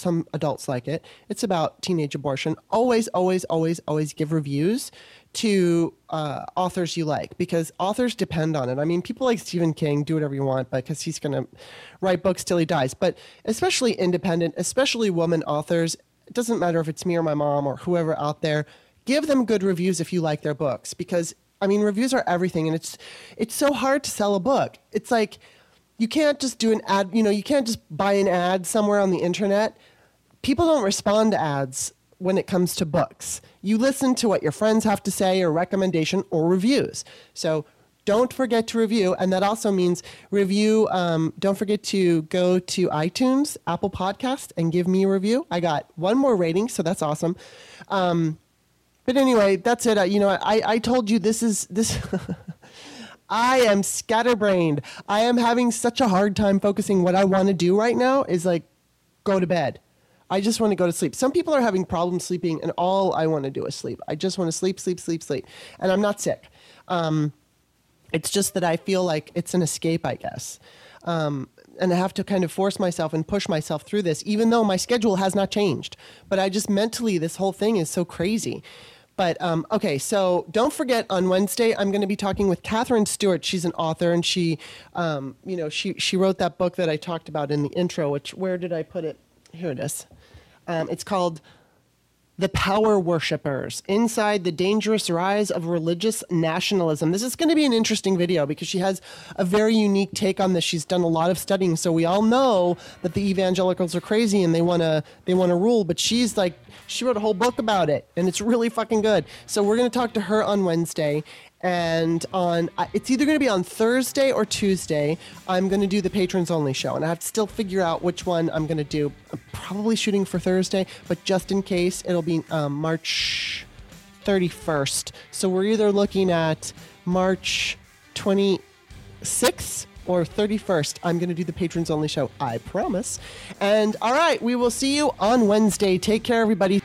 some adults like it. It's about teenage abortion. Always, always, always, always give reviews to uh, authors you like because authors depend on it. I mean, people like Stephen King do whatever you want but because he's going to write books till he dies. But especially independent, especially woman authors, it doesn't matter if it's me or my mom or whoever out there, give them good reviews if you like their books because I mean reviews are everything and it's it's so hard to sell a book. It's like you can't just do an ad, you know, you can't just buy an ad somewhere on the internet. People don't respond to ads when it comes to books. You listen to what your friends have to say or recommendation or reviews. So don't forget to review. And that also means review. Um, don't forget to go to iTunes, Apple Podcast, and give me a review. I got one more rating, so that's awesome. Um, but anyway, that's it. Uh, you know, I, I told you this is this. I am scatterbrained. I am having such a hard time focusing. What I want to do right now is like go to bed. I just want to go to sleep. Some people are having problems sleeping, and all I want to do is sleep. I just want to sleep, sleep, sleep, sleep. And I'm not sick. Um, it's just that I feel like it's an escape, I guess. Um, and I have to kind of force myself and push myself through this, even though my schedule has not changed. But I just mentally, this whole thing is so crazy. But um, okay, so don't forget on Wednesday I'm going to be talking with Katherine Stewart. She's an author, and she, um, you know, she she wrote that book that I talked about in the intro. Which where did I put it? Here it is. Um, it's called the power worshippers inside the dangerous rise of religious nationalism. This is going to be an interesting video because she has a very unique take on this. She's done a lot of studying, so we all know that the evangelicals are crazy and they want to they want to rule, but she's like she wrote a whole book about it and it's really fucking good. So we're going to talk to her on Wednesday and on it's either going to be on Thursday or Tuesday. I'm going to do the patrons only show, and I have to still figure out which one I'm going to do. I'm probably shooting for Thursday, but just in case, it'll be um, March 31st. So we're either looking at March 26th or 31st. I'm going to do the patrons only show, I promise. And all right, we will see you on Wednesday. Take care, everybody.